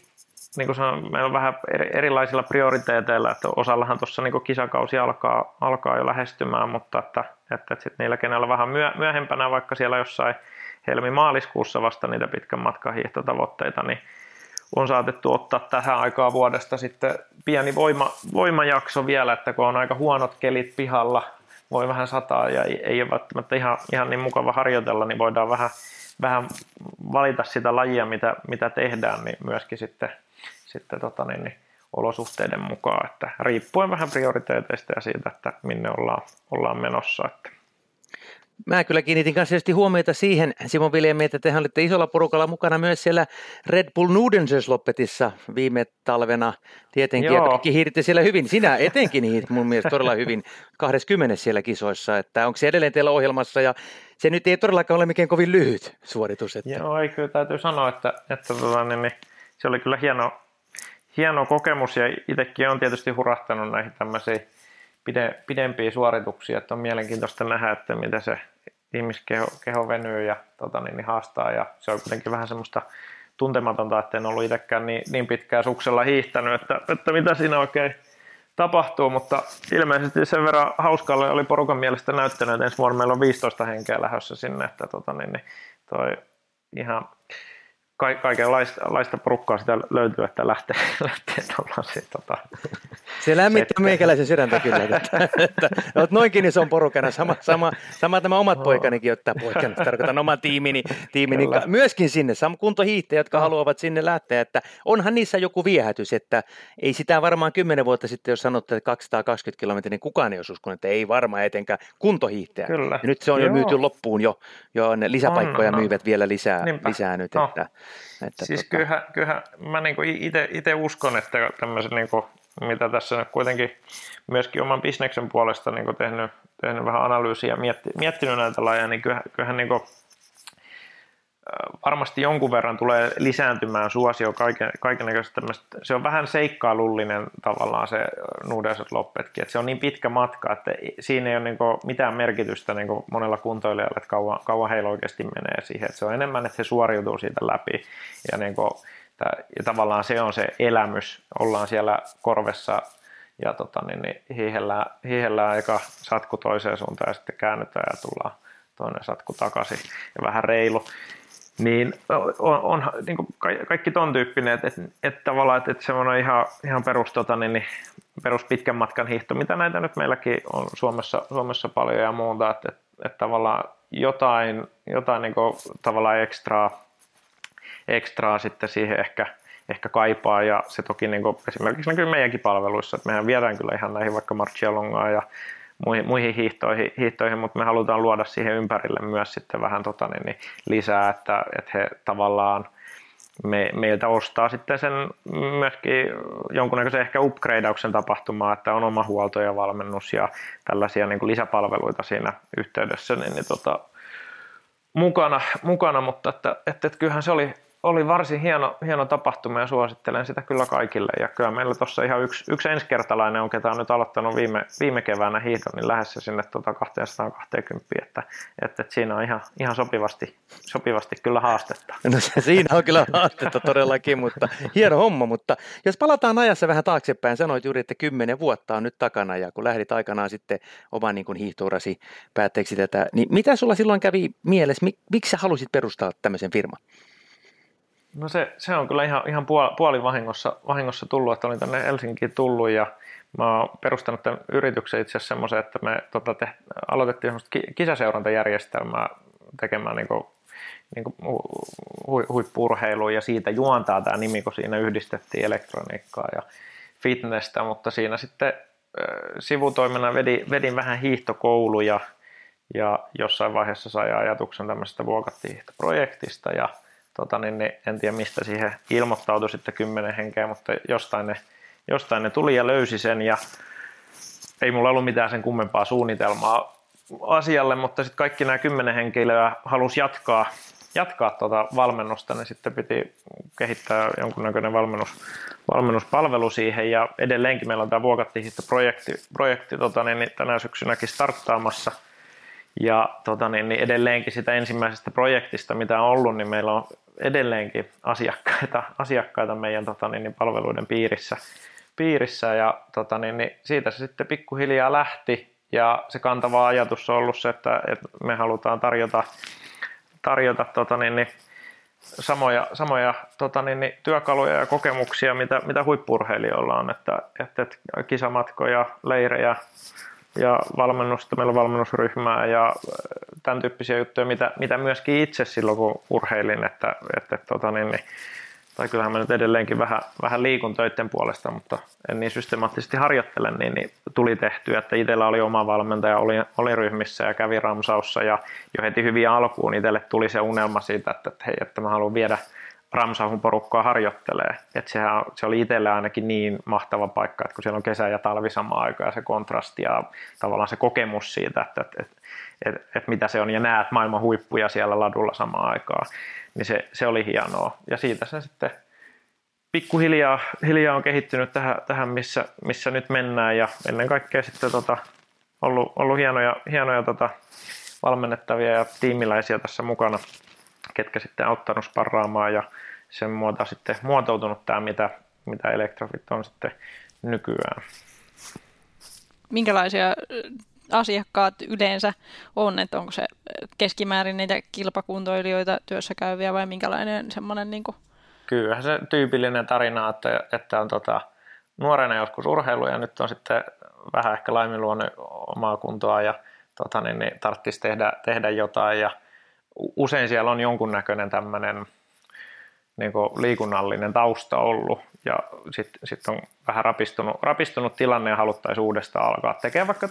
niin kuin sanon, meillä on vähän erilaisilla prioriteeteilla, että osallahan tuossa niin kisakausi alkaa, alkaa jo lähestymään, mutta että, että sitten niillä, kenellä vähän myöhempänä, vaikka siellä jossain helmi-maaliskuussa vasta niitä pitkän matkan hiihtotavoitteita, niin on saatettu ottaa tähän aikaan vuodesta sitten pieni voima, voimajakso vielä, että kun on aika huonot kelit pihalla, voi vähän sataa ja ei, ei ole välttämättä ihan, ihan niin mukava harjoitella, niin voidaan vähän, vähän valita sitä lajia, mitä, mitä tehdään, niin myöskin sitten, sitten tota niin, niin olosuhteiden mukaan, että riippuen vähän prioriteeteista ja siitä, että minne ollaan, ollaan menossa. Että. Mä kyllä kiinnitin kanssa huomiota siihen, Simon Viljami, että tehän olitte isolla porukalla mukana myös siellä Red Bull Nudenses-loppetissa viime talvena. Tietenkin, Joo. että kaikki hiiritte siellä hyvin. Sinä etenkin hiirit mun mielestä todella hyvin 20 siellä kisoissa. Että onko se edelleen teillä ohjelmassa ja se nyt ei todellakaan ole mikään kovin lyhyt suoritus. Että... Joo, ei kyllä täytyy sanoa, että, että tota, niin, niin, se oli kyllä hieno, hieno kokemus ja itsekin on tietysti hurahtanut näihin tämmöisiin pide, pidempiä suorituksia, että on mielenkiintoista nähdä, että miten se ihmiskeho keho venyy ja tota, niin, niin haastaa. Ja se on kuitenkin vähän semmoista tuntematonta, että en ollut itsekään niin, niin pitkään suksella hiihtänyt, että, että mitä siinä oikein tapahtuu, mutta ilmeisesti sen verran hauskalle oli porukan mielestä näyttänyt, että ensi vuonna meillä on 15 henkeä lähdössä sinne, että tota, niin, niin, toi ihan ka- kaikenlaista porukkaa sitä löytyy, että lähtee, lähtee tuollaisiin. Tota, se lämmittää meikäläisen sydäntä kyllä, että, että, että noinkin ison porukana. Sama, sama, sama tämä omat poikanikin ottaa poikana, tarkoitan oma tiimini, tiimini myöskin sinne, sama kuntohiihtäjät, jotka haluavat sinne lähteä, että onhan niissä joku viehätys, että ei sitä varmaan kymmenen vuotta sitten, jos sanotte, että 220 kilometriä, niin kukaan ei olisi uskonut, että ei varmaan etenkään kuntohiihtäjä. Kyllä. Ja nyt se on Joo. jo myyty loppuun jo, jo ne lisäpaikkoja on, myyvät vielä lisää, lisää nyt. No. Että, että siis tota... kyllähän, kyllähän mä niinku itse uskon, että tämmöisen niinku, mitä tässä nyt kuitenkin myöskin oman bisneksen puolesta niinku tehnyt, tehnyt vähän analyysiä ja mietti, miettinyt näitä lajeja, niin kyllähän, kyllähän niinku, varmasti jonkun verran tulee lisääntymään suosio kaiken, tämmöistä, se on vähän seikkailullinen tavallaan se nuudelliset loppetkin, että se on niin pitkä matka, että siinä ei ole niin mitään merkitystä niin monella kuntoilijalle, että kauan, kauan heillä oikeasti menee siihen, että se on enemmän, että he suoriutuu siitä läpi ja, niin kuin, ja tavallaan se on se elämys, ollaan siellä korvessa ja tota, niin, niin hiihellään, hiihellään aika satku toiseen suuntaan ja sitten käännytään ja tullaan toinen satku takaisin. Ja vähän reilu niin on, on niin kuin kaikki ton tyyppinen, että, että, tavallaan että, että semmoinen ihan, ihan perus, tota, niin, niin, perus pitkän matkan hiihto, mitä näitä nyt meilläkin on Suomessa, Suomessa paljon ja muuta, että, että, että tavallaan jotain, jotain niin kuin, tavallaan ekstraa, ekstraa sitten siihen ehkä, ehkä kaipaa ja se toki niin kuin, esimerkiksi näkyy meidänkin palveluissa, että mehän viedään kyllä ihan näihin vaikka Marcialongaan ja muihin, muihin hiihtoihin, hiihtoihin, mutta me halutaan luoda siihen ympärille myös sitten vähän tota, niin, niin lisää, että, että he tavallaan me, meiltä ostaa sitten sen myöskin jonkunnäköisen ehkä upgradeauksen tapahtumaa, että on oma huolto ja valmennus ja tällaisia niin kuin lisäpalveluita siinä yhteydessä niin, niin tota, mukana, mukana, mutta että, että, että kyllähän se oli, oli varsin hieno, hieno tapahtuma ja suosittelen sitä kyllä kaikille. Ja kyllä meillä tuossa ihan yksi, yksi ensikertalainen on, ketä on nyt aloittanut viime, viime keväänä hiihdon, niin lähdössä sinne tuota 220, että, että, että siinä on ihan, ihan sopivasti, sopivasti kyllä haastetta. No se, siinä on kyllä haastetta todellakin, mutta hieno homma. Mutta jos palataan ajassa vähän taaksepäin, sanoit juuri, että kymmenen vuotta on nyt takana ja kun lähdit aikanaan sitten oman niin hiihtourasi päätteeksi tätä, niin mitä sulla silloin kävi mielessä, miksi sä halusit perustaa tämmöisen firman? No se, se on kyllä ihan, ihan puoli, vahingossa, vahingossa tullut, että olin tänne Helsinkiin tullut ja mä oon perustanut tämän yrityksen itse asiassa semmoisen, että me tota, te, aloitettiin semmoista kisaseurantajärjestelmää tekemään niin kuin, niin kuin hu, huippurheilua ja siitä juontaa tämä nimi, kun siinä yhdistettiin elektroniikkaa ja fitnessä, mutta siinä sitten sivutoimena vedin, vedin vähän hiihtokouluja ja jossain vaiheessa sai ajatuksen tämmöisestä vuokattihiihtoprojektista ja tota, niin, niin, en tiedä mistä siihen ilmoittautui sitten kymmenen henkeä, mutta jostain ne, jostain ne tuli ja löysi sen ja ei mulla ollut mitään sen kummempaa suunnitelmaa asialle, mutta sitten kaikki nämä kymmenen henkilöä halusi jatkaa, jatkaa tuota valmennusta, niin sitten piti kehittää jonkunnäköinen valmennus, valmennuspalvelu siihen ja edelleenkin meillä on tämä Vuokattihiihto-projekti projekti, tota, niin, niin tänä syksynäkin starttaamassa. Ja tota, niin, niin edelleenkin sitä ensimmäisestä projektista, mitä on ollut, niin meillä on edelleenkin asiakkaita, asiakkaita meidän tota, niin, niin palveluiden piirissä, piirissä ja tota, niin, niin siitä se sitten pikkuhiljaa lähti ja se kantava ajatus on ollut se, että, että me halutaan tarjota, tarjota tota, niin, niin, samoja, samoja tota, niin, niin, työkaluja ja kokemuksia, mitä, mitä huippurheilijoilla on, että, että, että kisamatkoja, leirejä ja valmennusta, meillä on valmennusryhmää ja tämän tyyppisiä juttuja, mitä, mitä myöskin itse silloin kun urheilin, että, että tota, niin, niin, tai kyllähän mä nyt edelleenkin vähän, vähän liikun töiden puolesta, mutta en niin systemaattisesti harjoittele, niin, niin tuli tehtyä, että itsellä oli oma valmentaja, oli, oli ryhmissä ja kävi Ramsaussa ja jo heti hyvin alkuun itselle tuli se unelma siitä, että, että hei, että mä haluan viedä Ramsauhun porukkaa harjoittelee. Että sehän, se oli itselle ainakin niin mahtava paikka, että kun siellä on kesä ja talvi samaan aikaan se kontrasti ja tavallaan se kokemus siitä, että, että, että, että, että mitä se on ja näet maailman huippuja siellä ladulla samaan aikaan, niin se, se oli hienoa. Ja siitä se sitten pikkuhiljaa hiljaa on kehittynyt tähän, tähän missä, missä nyt mennään ja ennen kaikkea sitten tota, ollut, ollut hienoja, hienoja tota, valmennettavia ja tiimiläisiä tässä mukana, ketkä sitten auttanut sparraamaan ja sen muuta sitten muotoutunut tämä, mitä, mitä Electrofit on sitten nykyään. Minkälaisia asiakkaat yleensä on, että onko se keskimäärin niitä kilpakuntoilijoita työssä käyviä vai minkälainen semmoinen niin kuin... Kyllähän se tyypillinen tarina, että, että on tota, nuorena joskus urheilu ja nyt on sitten vähän ehkä laiminluonut omaa kuntoa ja tota, niin, niin tarvitsisi tehdä, tehdä jotain ja usein siellä on jonkunnäköinen tämmöinen niin liikunnallinen tausta ollut ja sitten sit on vähän rapistunut, rapistunut tilanne ja haluttaisiin uudestaan alkaa tekemään vaikka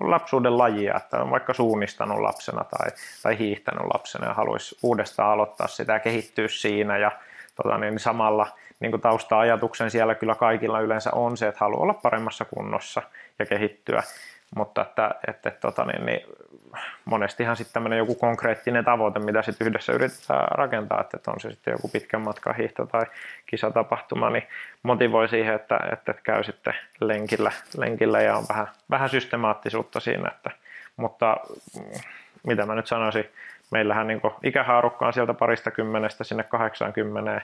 lapsuuden lajia, että on vaikka suunnistanut lapsena tai, tai hiihtänyt lapsena ja haluaisi uudestaan aloittaa sitä ja kehittyä siinä ja tota, niin samalla niin tausta-ajatuksen siellä kyllä kaikilla yleensä on se, että haluaa olla paremmassa kunnossa ja kehittyä, mutta että, että, että tota, niin, niin monestihan sitten tämmöinen joku konkreettinen tavoite, mitä sitten yhdessä yritetään rakentaa, että on se sitten joku pitkän matkan hiihto tai kisatapahtuma, niin motivoi siihen, että, että käy sitten lenkillä, lenkillä ja on vähän, vähän systemaattisuutta siinä, että, mutta mitä mä nyt sanoisin, meillähän niin ikähaarukka on sieltä parista kymmenestä sinne 80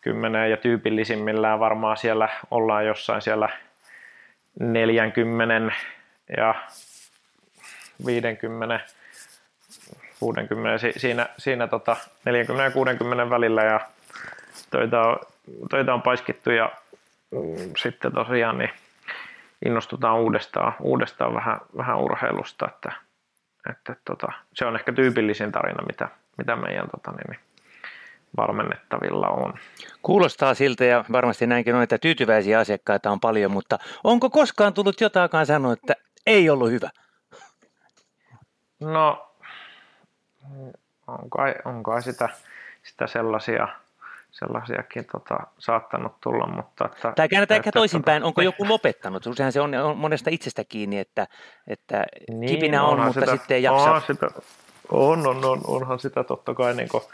10 ja tyypillisimmillään varmaan siellä ollaan jossain siellä 40 ja 50, 60, siinä, siinä tota 40 ja 60 välillä ja töitä on, töitä on paiskittu ja mm, sitten tosiaan niin innostutaan uudestaan, uudestaan vähän, vähän urheilusta, että, että tota, se on ehkä tyypillisin tarina, mitä, mitä meidän tota, niin, niin valmennettavilla on. Kuulostaa siltä ja varmasti näinkin on, että tyytyväisiä asiakkaita on paljon, mutta onko koskaan tullut jotakin sanoa, että ei ollut hyvä? No, on kai, on kai sitä, sitä sellaisia, sellaisiakin tota, saattanut tulla, mutta... Että, tai käännetään ehkä toisinpäin, onko joku lopettanut? Useinhan se on, on monesta itsestä kiinni, että, että niin, kipinä on, mutta sitä, sitten ei jaksa. On, sitä, on, on, on, onhan sitä totta kai niin kuin,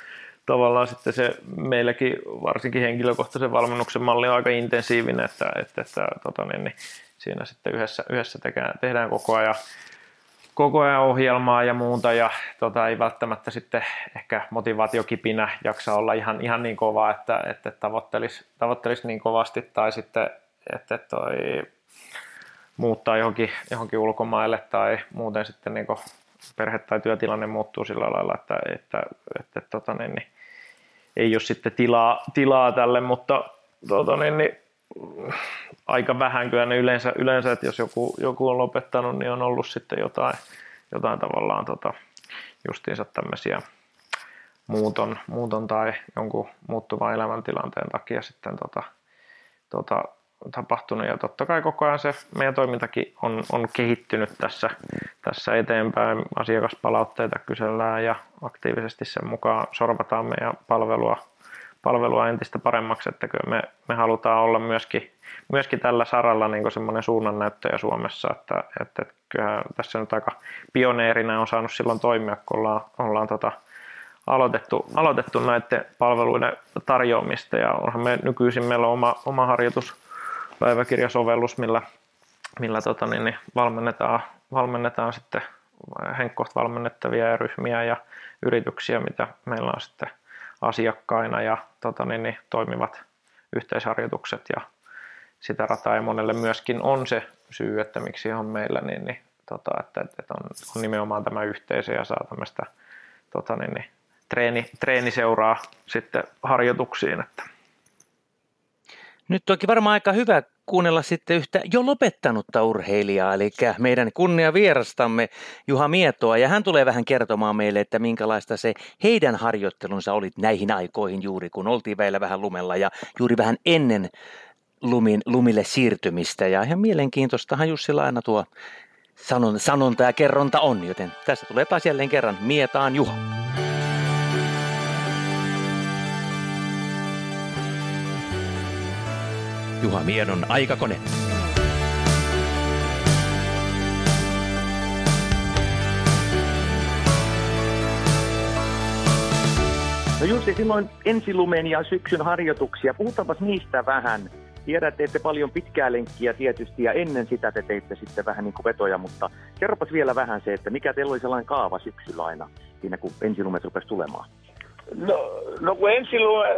tavallaan sitten se meilläkin varsinkin henkilökohtaisen valmennuksen malli on aika intensiivinen, että, että, että tota, niin, niin, siinä sitten yhdessä, yhdessä tekään, tehdään koko ajan koko ajan ohjelmaa ja muuta ja tota, ei välttämättä sitten ehkä motivaatiokipinä jaksa olla ihan, ihan niin kova, että, että tavoittelisi, tavoittelisi niin kovasti tai sitten että toi muuttaa johonkin, johonkin ulkomaille tai muuten sitten niin perhe- tai työtilanne muuttuu sillä lailla, että, että, että, että tota, niin, niin, ei ole sitten tilaa, tilaa tälle, mutta tota, niin, niin, aika vähän kyllä ne yleensä, yleensä että jos joku, joku on lopettanut, niin on ollut sitten jotain, jotain tavallaan tota, justiinsa tämmöisiä muuton, muuton tai jonkun muuttuvan elämäntilanteen takia sitten tota, tota, tapahtunut ja totta kai koko ajan se meidän toimintakin on, on kehittynyt tässä, tässä eteenpäin. Asiakaspalautteita kysellään ja aktiivisesti sen mukaan sorvataan meidän palvelua, palvelua entistä paremmaksi, että me, me halutaan olla myöskin, myöskin tällä saralla niin semmoinen suunnannäyttäjä Suomessa, että, että, että kyllähän tässä nyt aika pioneerina on saanut silloin toimia, kun ollaan, ollaan tota, aloitettu, aloitettu näiden palveluiden tarjoamista. Ja onhan me nykyisin meillä on oma, oma harjoituspäiväkirjasovellus, millä, millä tota, niin, niin valmennetaan, valmennetaan sitten henkkoht valmennettavia ryhmiä ja yrityksiä, mitä meillä on sitten asiakkaina ja tota, niin, niin, toimivat yhteisharjoitukset ja sitä rataa ja monelle myöskin on se syy, että miksi on meillä, niin, niin tota, että, että on, on, nimenomaan tämä yhteisö ja saa tämmöistä tota, niin, niin, treeni, treeni seuraa sitten harjoituksiin. Että. Nyt toki varmaan aika hyvä kuunnella sitten yhtä jo lopettanutta urheilijaa, eli meidän kunnia vierastamme Juha Mietoa, ja hän tulee vähän kertomaan meille, että minkälaista se heidän harjoittelunsa oli näihin aikoihin juuri, kun oltiin vielä vähän lumella ja juuri vähän ennen lumin, lumille siirtymistä. Ja ihan mielenkiintoistahan Jussilla aina tuo sanonta ja kerronta on, joten tässä tulee taas jälleen kerran Mietaan Juha. Juha Miedon aikakone. No Jussi, silloin ensilumen ja syksyn harjoituksia. Puhutaanpas niistä vähän. Tiedät, että paljon pitkää lenkkiä tietysti ja ennen sitä te teitte sitten vähän niin kuin vetoja, mutta kerropas vielä vähän se, että mikä teillä oli sellainen kaava syksyllä aina siinä, kun ensilumet rupesi tulemaan? No, no kun ensilume,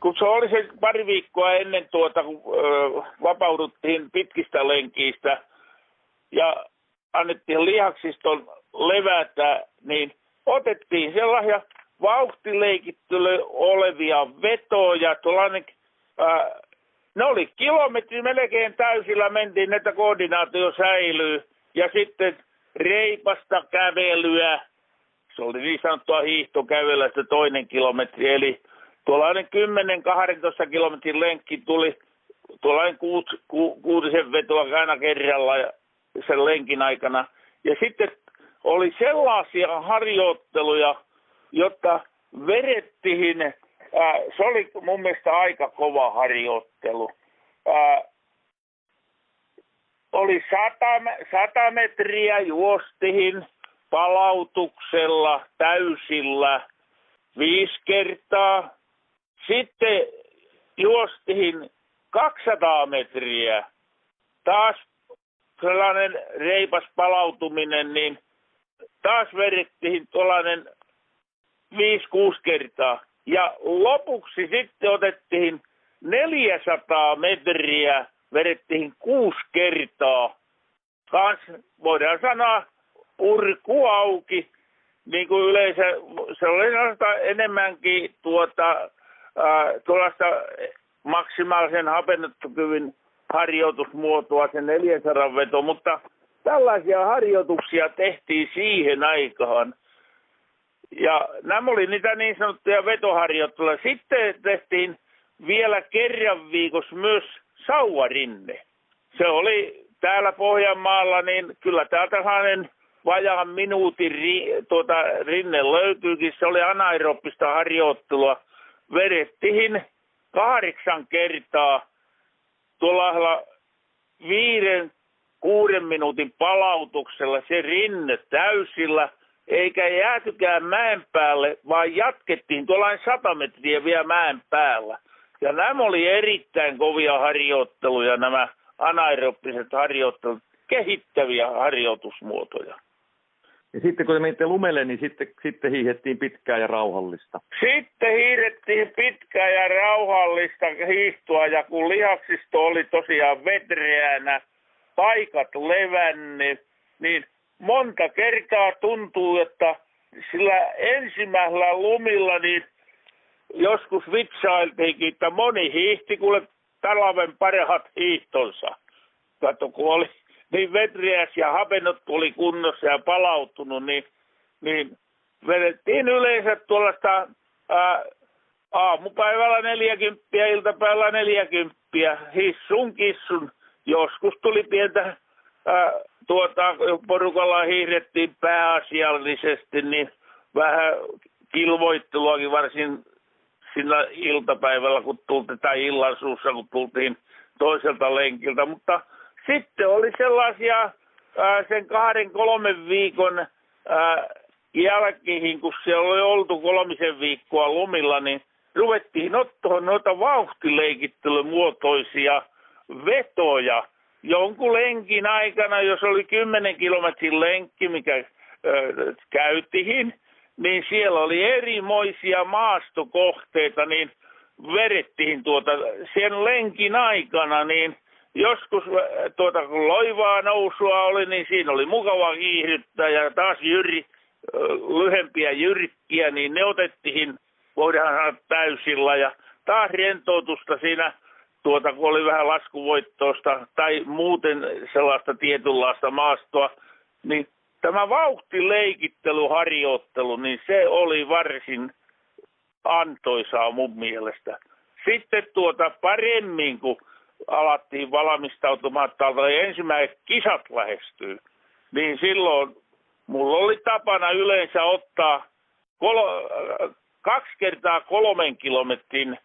kun se oli se pari viikkoa ennen tuota, kun ö, vapauduttiin pitkistä lenkistä ja annettiin lihaksiston levätä, niin otettiin sellaisia vauhtileikittyly olevia vetoja, tuollainen, ää, ne oli kilometri melkein täysillä mentiin, että koordinaatio säilyy. Ja sitten reipasta kävelyä, se oli niin sanottua hiihtokävelyä se toinen kilometri, eli tuollainen 10-12 kilometrin lenkki tuli tuollainen kuut, ku, kuutisen vetoa aina kerralla sen lenkin aikana. Ja sitten oli sellaisia harjoitteluja, jotta verettiin, ää, se oli mun mielestä aika kova harjoittelu. Ää, oli sata, sata metriä juostihin palautuksella täysillä viisi kertaa. Sitten juostihin 200 metriä. Taas sellainen reipas palautuminen, niin taas verittiin tuollainen 5-6 kertaa. Ja lopuksi sitten otettiin 400 metriä, vedettiin kuusi kertaa. Kans voidaan sanoa urku auki, niin kuin yleensä, se oli enemmänkin tuota, tuollaista maksimaalisen hapennottokyvyn harjoitusmuotoa, se 400 veto, mutta tällaisia harjoituksia tehtiin siihen aikaan. Ja nämä oli niitä niin sanottuja vetoharjoitteluja. Sitten tehtiin vielä kerran viikossa myös sauvarinne. Se oli täällä Pohjanmaalla, niin kyllä täältä hänen vajaan minuutin ri, tuota, rinne löytyykin. Se oli anaerobista harjoittelua. Vedettiin kahdeksan kertaa tuolla viiden, kuuden minuutin palautuksella se rinne täysillä – eikä jäätykään mäen päälle, vaan jatkettiin tuollain sata metriä vielä mäen päällä. Ja nämä oli erittäin kovia harjoitteluja, nämä anaerobiset harjoittelut, kehittäviä harjoitusmuotoja. Ja sitten kun te menitte lumelle, niin sitten, sitten hiihettiin pitkää ja rauhallista. Sitten hiihdettiin pitkää ja rauhallista hiihtoa, ja kun lihaksisto oli tosiaan vetreänä, paikat levännyt, niin monta kertaa tuntuu, että sillä ensimmäisellä lumilla niin joskus vitsailtiinkin, että moni hiihti kuule talven parhaat hiihtonsa. Kato, kun oli niin vetriäs ja hapennot tuli kunnossa ja palautunut, niin, niin vedettiin yleensä tuollaista ää, aamupäivällä 40, iltapäivällä 40, hissun kissun. Joskus tuli pientä ää, tuota, porukalla hiihdettiin pääasiallisesti, niin vähän kilvoitteluakin varsin sillä iltapäivällä, kun tultiin, tai illan suussa, kun tultiin toiselta lenkiltä. Mutta sitten oli sellaisia ää, sen kahden, kolmen viikon ää, jälkeen, kun siellä oli oltu kolmisen viikkoa lumilla, niin ruvettiin ottaa noita vauhtileikittelymuotoisia vetoja. Jonkun lenkin aikana, jos oli 10 kilometrin lenkki, mikä ö, käytiin, niin siellä oli erimoisia maastokohteita, niin verettiin tuota sen lenkin aikana, niin joskus tuota, kun loivaa nousua oli, niin siinä oli mukava kiihdyttää ja taas jyri, lyhempiä jyrkkiä, niin ne otettiin, voidaan sanoa täysillä ja taas rentoutusta siinä tuota, kun oli vähän laskuvoittoista tai muuten sellaista tietynlaista maastoa, niin tämä vauhtileikittelyharjoittelu, niin se oli varsin antoisaa mun mielestä. Sitten tuota paremmin, kun alattiin valmistautumaan, että ensimmäiset kisat lähestyy, niin silloin mulla oli tapana yleensä ottaa kol- kaksi kertaa kolmen kilometrin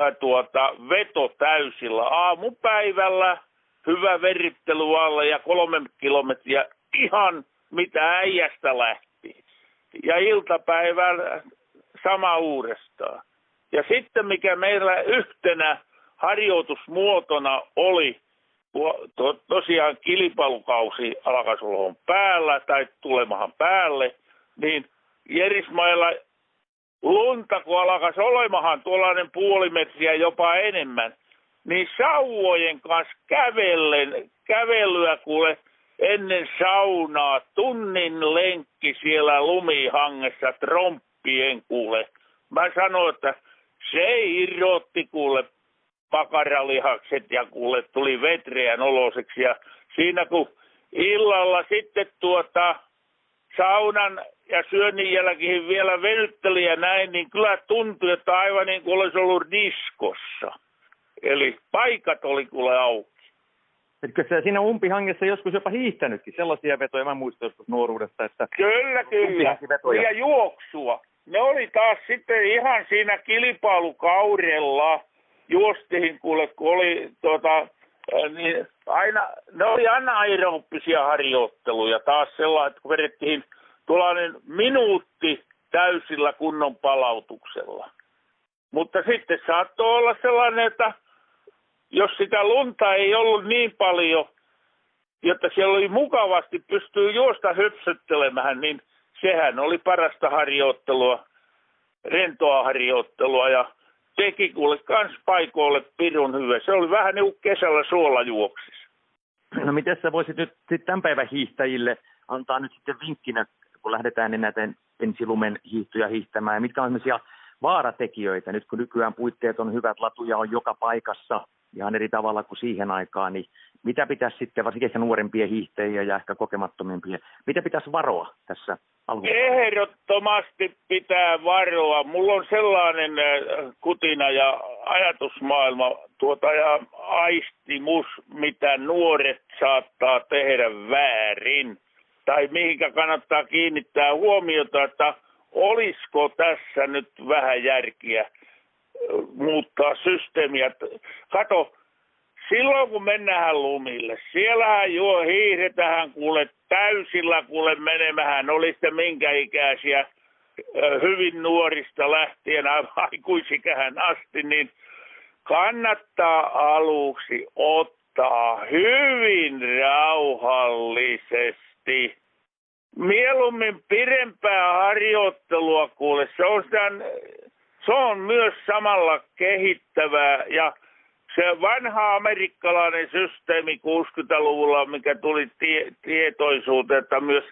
ää, tuota, veto täysillä aamupäivällä, hyvä verittely alla ja kolme kilometriä ihan mitä äijästä lähti. Ja iltapäivällä sama uudestaan. Ja sitten mikä meillä yhtenä harjoitusmuotona oli, to, tosiaan kilpailukausi alkaisi päällä tai tulemahan päälle, niin Jerismailla lunta, kun alkaisi olemahan tuollainen puoli metriä jopa enemmän, niin sauvojen kanssa kävellen, kävelyä kuule ennen saunaa, tunnin lenkki siellä lumihangessa, tromppien kuule. Mä sanoin, että se irrotti kuule pakaralihakset ja kuule tuli vetreän oloseksi. Ja siinä kun illalla sitten tuota saunan ja syönnin jälkeen vielä venytteli ja näin, niin kyllä tuntui, että aivan niin kuin olisi ollut diskossa. Eli paikat oli kuule auki. Etkö se siinä umpihangessa joskus jopa hiihtänytkin sellaisia vetoja, mä muistan joskus nuoruudesta, että... Kyllä, kyllä. Ja juoksua. Ne oli taas sitten ihan siinä kilpailukaudella juostiin kuule, kun oli tota, niin aina, ne oli anaerooppisia harjoitteluja taas sellainen, että kun vedettiin tuollainen minuutti täysillä kunnon palautuksella. Mutta sitten saattoi olla sellainen, että jos sitä lunta ei ollut niin paljon, jotta siellä oli mukavasti pystyy juosta höpsöttelemään, niin sehän oli parasta harjoittelua, rentoa harjoittelua ja teki kuule kans paikoille pirun hyvä. Se oli vähän niin kuin kesällä suolajuoksis. No miten sä voisit nyt sit tämän päivän hiihtäjille antaa nyt sitten vinkkinä, kun lähdetään niin näitä ensilumen hiihtoja hiihtämään, mitkä on sellaisia vaaratekijöitä, nyt kun nykyään puitteet on hyvät, latuja on joka paikassa, ihan eri tavalla kuin siihen aikaan, niin mitä pitäisi sitten, varsinkin ehkä nuorempien hiihtäjiä ja ehkä kokemattomimpia, mitä pitäisi varoa tässä alkuun? Ehdottomasti pitää varoa. Mulla on sellainen äh, kutina ja ajatusmaailma tuota, ja aistimus, mitä nuoret saattaa tehdä väärin. Tai mihinkä kannattaa kiinnittää huomiota, että olisiko tässä nyt vähän järkiä muuttaa systeemiä. Kato, silloin kun mennään lumille, siellähän juo hiihdetään kuule täysillä kuule menemähän, oli sitten minkä ikäisiä hyvin nuorista lähtien aikuisikähän asti, niin kannattaa aluksi ottaa hyvin rauhallisesti. Mieluummin pidempää harjoittelua kuule, se on sitä se on myös samalla kehittävää ja se vanha amerikkalainen systeemi 60-luvulla, mikä tuli tie, tietoisuuteen, että myös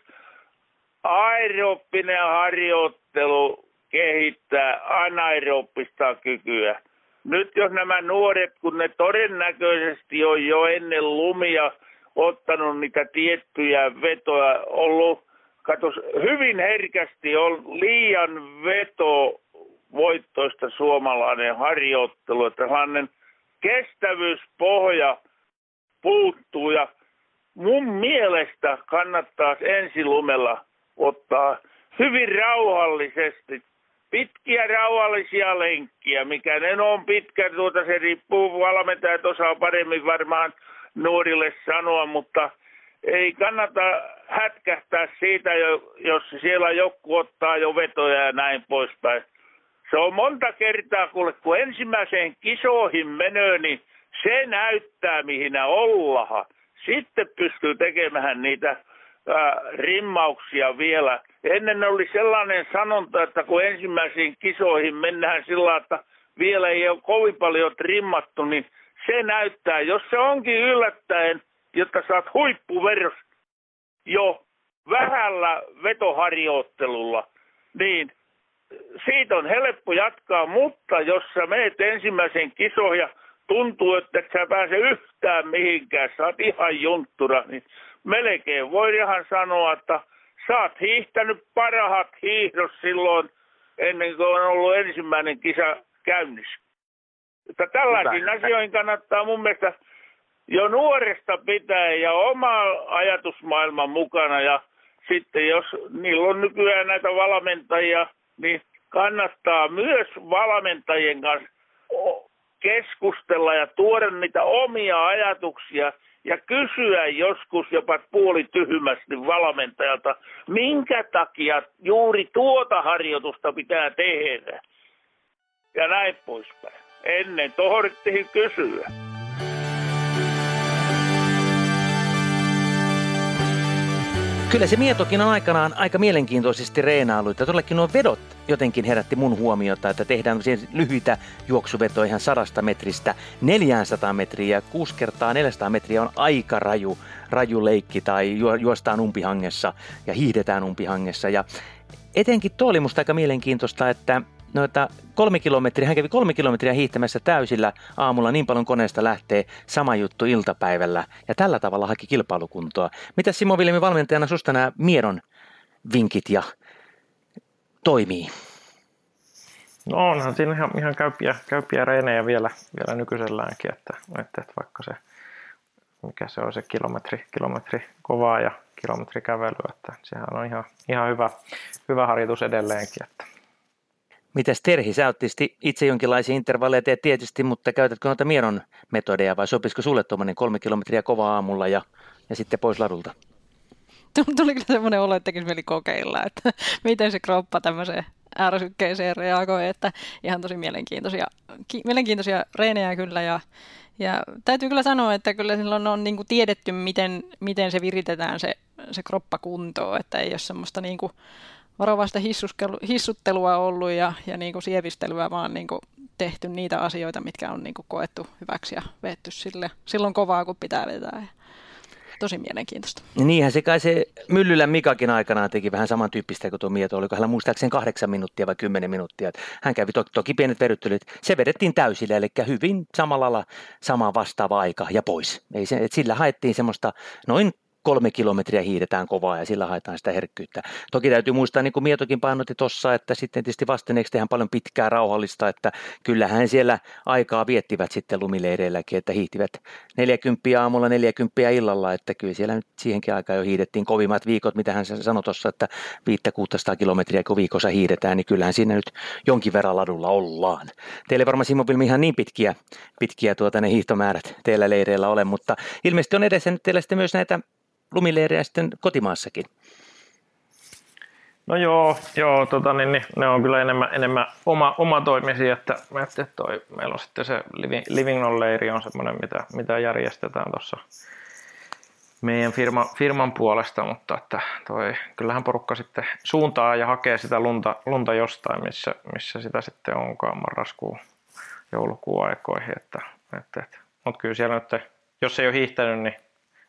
aerooppinen harjoittelu kehittää anaerooppista kykyä. Nyt jos nämä nuoret, kun ne todennäköisesti on jo ennen lumia ottanut niitä tiettyjä vetoja, ollut, katos, hyvin herkästi on liian veto voittoista suomalainen harjoittelu, että sellainen kestävyyspohja puuttuu ja mun mielestä kannattaa ensilumella ottaa hyvin rauhallisesti pitkiä rauhallisia lenkkiä, mikä ne on pitkä, tuota se riippuu, valmentajat osaa paremmin varmaan nuorille sanoa, mutta ei kannata hätkähtää siitä, jos siellä joku ottaa jo vetoja ja näin poispäin. Se on monta kertaa, kun ensimmäiseen kisoihin menee, niin se näyttää, mihin ollaan. Sitten pystyy tekemään niitä ää, rimmauksia vielä. Ennen oli sellainen sanonta, että kun ensimmäisiin kisoihin mennään sillä että vielä ei ole kovin paljon trimmattu, niin se näyttää, jos se onkin yllättäen, jotta saat huippuveros jo vähällä vetoharjoittelulla, niin siitä on helppo jatkaa, mutta jos sä meet ensimmäisen kisoon ja tuntuu, että et sä pääse yhtään mihinkään, sä oot ihan junttura, niin melkein voi ihan sanoa, että sä oot hiihtänyt parhaat hiihdos silloin ennen kuin on ollut ensimmäinen kisa käynnissä. Että tällaisiin asioihin kannattaa mun mielestä jo nuoresta pitää ja oma ajatusmaailman mukana ja sitten jos niillä on nykyään näitä valmentajia, niin kannattaa myös valmentajien kanssa keskustella ja tuoda niitä omia ajatuksia ja kysyä joskus jopa puoli tyhmästi valmentajalta, minkä takia juuri tuota harjoitusta pitää tehdä. Ja näin poispäin. Ennen tohdittiin kysyä. Kyllä se Mietokin on aikanaan aika mielenkiintoisesti reenailu. Ja todellakin nuo vedot jotenkin herätti mun huomiota, että tehdään lyhyitä juoksuvetoja ihan 100 metristä 400 metriä. 6 kertaa 400 metriä on aika raju, raju leikki tai juostaan umpihangessa ja hiihdetään umpihangessa. Ja etenkin tuo oli musta aika mielenkiintoista, että noita kolme kilometriä, hän kävi kolme kilometriä hiihtämässä täysillä aamulla, niin paljon koneesta lähtee, sama juttu iltapäivällä ja tällä tavalla haki kilpailukuntoa. Mitä Simo Vilmi valmentajana susta nämä miedon vinkit ja toimii? No onhan siinä ihan, ihan käypiä, käypiä reenejä vielä, vielä nykyiselläänkin, että, että, että vaikka se, mikä se on se kilometri, kilometri kovaa ja kilometri kävelyä, että sehän on ihan, ihan hyvä, hyvä harjoitus edelleenkin. Että Mitäs Terhi, sä oot itse jonkinlaisia intervalleja teet tietysti, mutta käytätkö noita mieron metodeja vai sopisiko sulle tuommoinen kolme kilometriä kova aamulla ja, ja sitten pois ladulta? Tuli kyllä semmoinen olo, että tekisi kokeilla, että miten se kroppa tämmöiseen ärsykkeeseen reagoi, että ihan tosi mielenkiintoisia, ki, mielenkiintoisia reenejä kyllä ja, ja täytyy kyllä sanoa, että kyllä silloin on niin kuin tiedetty, miten, miten se viritetään se, se kroppa kuntoon, että ei ole semmoista niin kuin varovaista hissuttelua ollut ja, ja niin kuin sievistelyä, vaan niin kuin tehty niitä asioita, mitkä on niin kuin koettu hyväksi ja vetty sille, silloin kovaa, kun pitää vetää. Tosi mielenkiintoista. Ja niinhän se kai se Myllylän Mikakin aikanaan teki vähän samantyyppistä kuin tuo Mieto, oliko hänellä muistaakseni kahdeksan minuuttia vai kymmenen minuuttia. Hän kävi to- toki pienet veryttelyt, se vedettiin täysille, eli hyvin samalla lailla sama vastaava aika ja pois. Ei se, et sillä haettiin semmoista noin kolme kilometriä hiidetään kovaa ja sillä haetaan sitä herkkyyttä. Toki täytyy muistaa, niin kuin Mietokin painotti tuossa, että sitten tietysti vastineeksi tehdään paljon pitkää rauhallista, että kyllähän siellä aikaa viettivät sitten lumileireilläkin, että hiihtivät 40 aamulla, 40 illalla, että kyllä siellä nyt siihenkin aikaan jo hiidettiin kovimmat viikot, mitä hän sanoi tuossa, että 500-600 kilometriä kun viikossa hiidetään, niin kyllähän siinä nyt jonkin verran ladulla ollaan. Teille varmaan Simo Vilmi ihan niin pitkiä, pitkiä tuota ne hiihtomäärät teillä leireillä ole, mutta ilmeisesti on edessä nyt teillä sitten myös näitä lumileirejä sitten kotimaassakin? No joo, joo tota, niin, niin, ne on kyllä enemmän, enemmän oma, oma toimisi, että, että toi, meillä on sitten se Living, Living leiri on semmoinen, mitä, mitä järjestetään tuossa meidän firma, firman puolesta, mutta että toi, kyllähän porukka sitten suuntaa ja hakee sitä lunta, lunta jostain, missä, missä sitä sitten onkaan marraskuun, joulukuun aikoihin, että, että, että. mutta kyllä siellä nyt, jos ei ole hiihtänyt, niin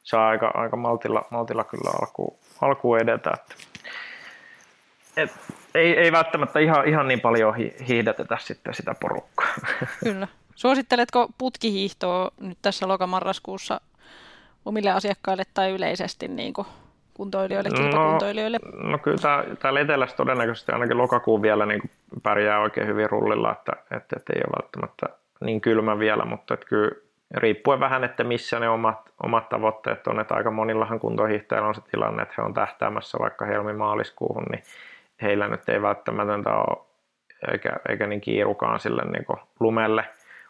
saa aika, aika maltilla, maltilla kyllä alkuun, alkuun edetä. Että, et, ei, ei välttämättä ihan, ihan niin paljon hi, hiihdetetä sitten sitä porukkaa. Kyllä. Suositteletko putkihiihtoa nyt tässä lokamarraskuussa omille asiakkaille tai yleisesti niin kuin kuntoilijoille, kilpakuntoilijoille? No, no kyllä tämä, täällä etelässä todennäköisesti ainakin lokakuun vielä niin pärjää oikein hyvin rullilla, että, että, että ei ole välttämättä niin kylmä vielä, mutta että kyllä riippuen vähän, että missä ne omat, omat tavoitteet on, että aika monillahan kuntohiihtäjillä on se tilanne, että he on tähtäämässä vaikka helmi-maaliskuuhun, niin heillä nyt ei välttämättä ole eikä, eikä niin kiirukaan sille niin lumelle.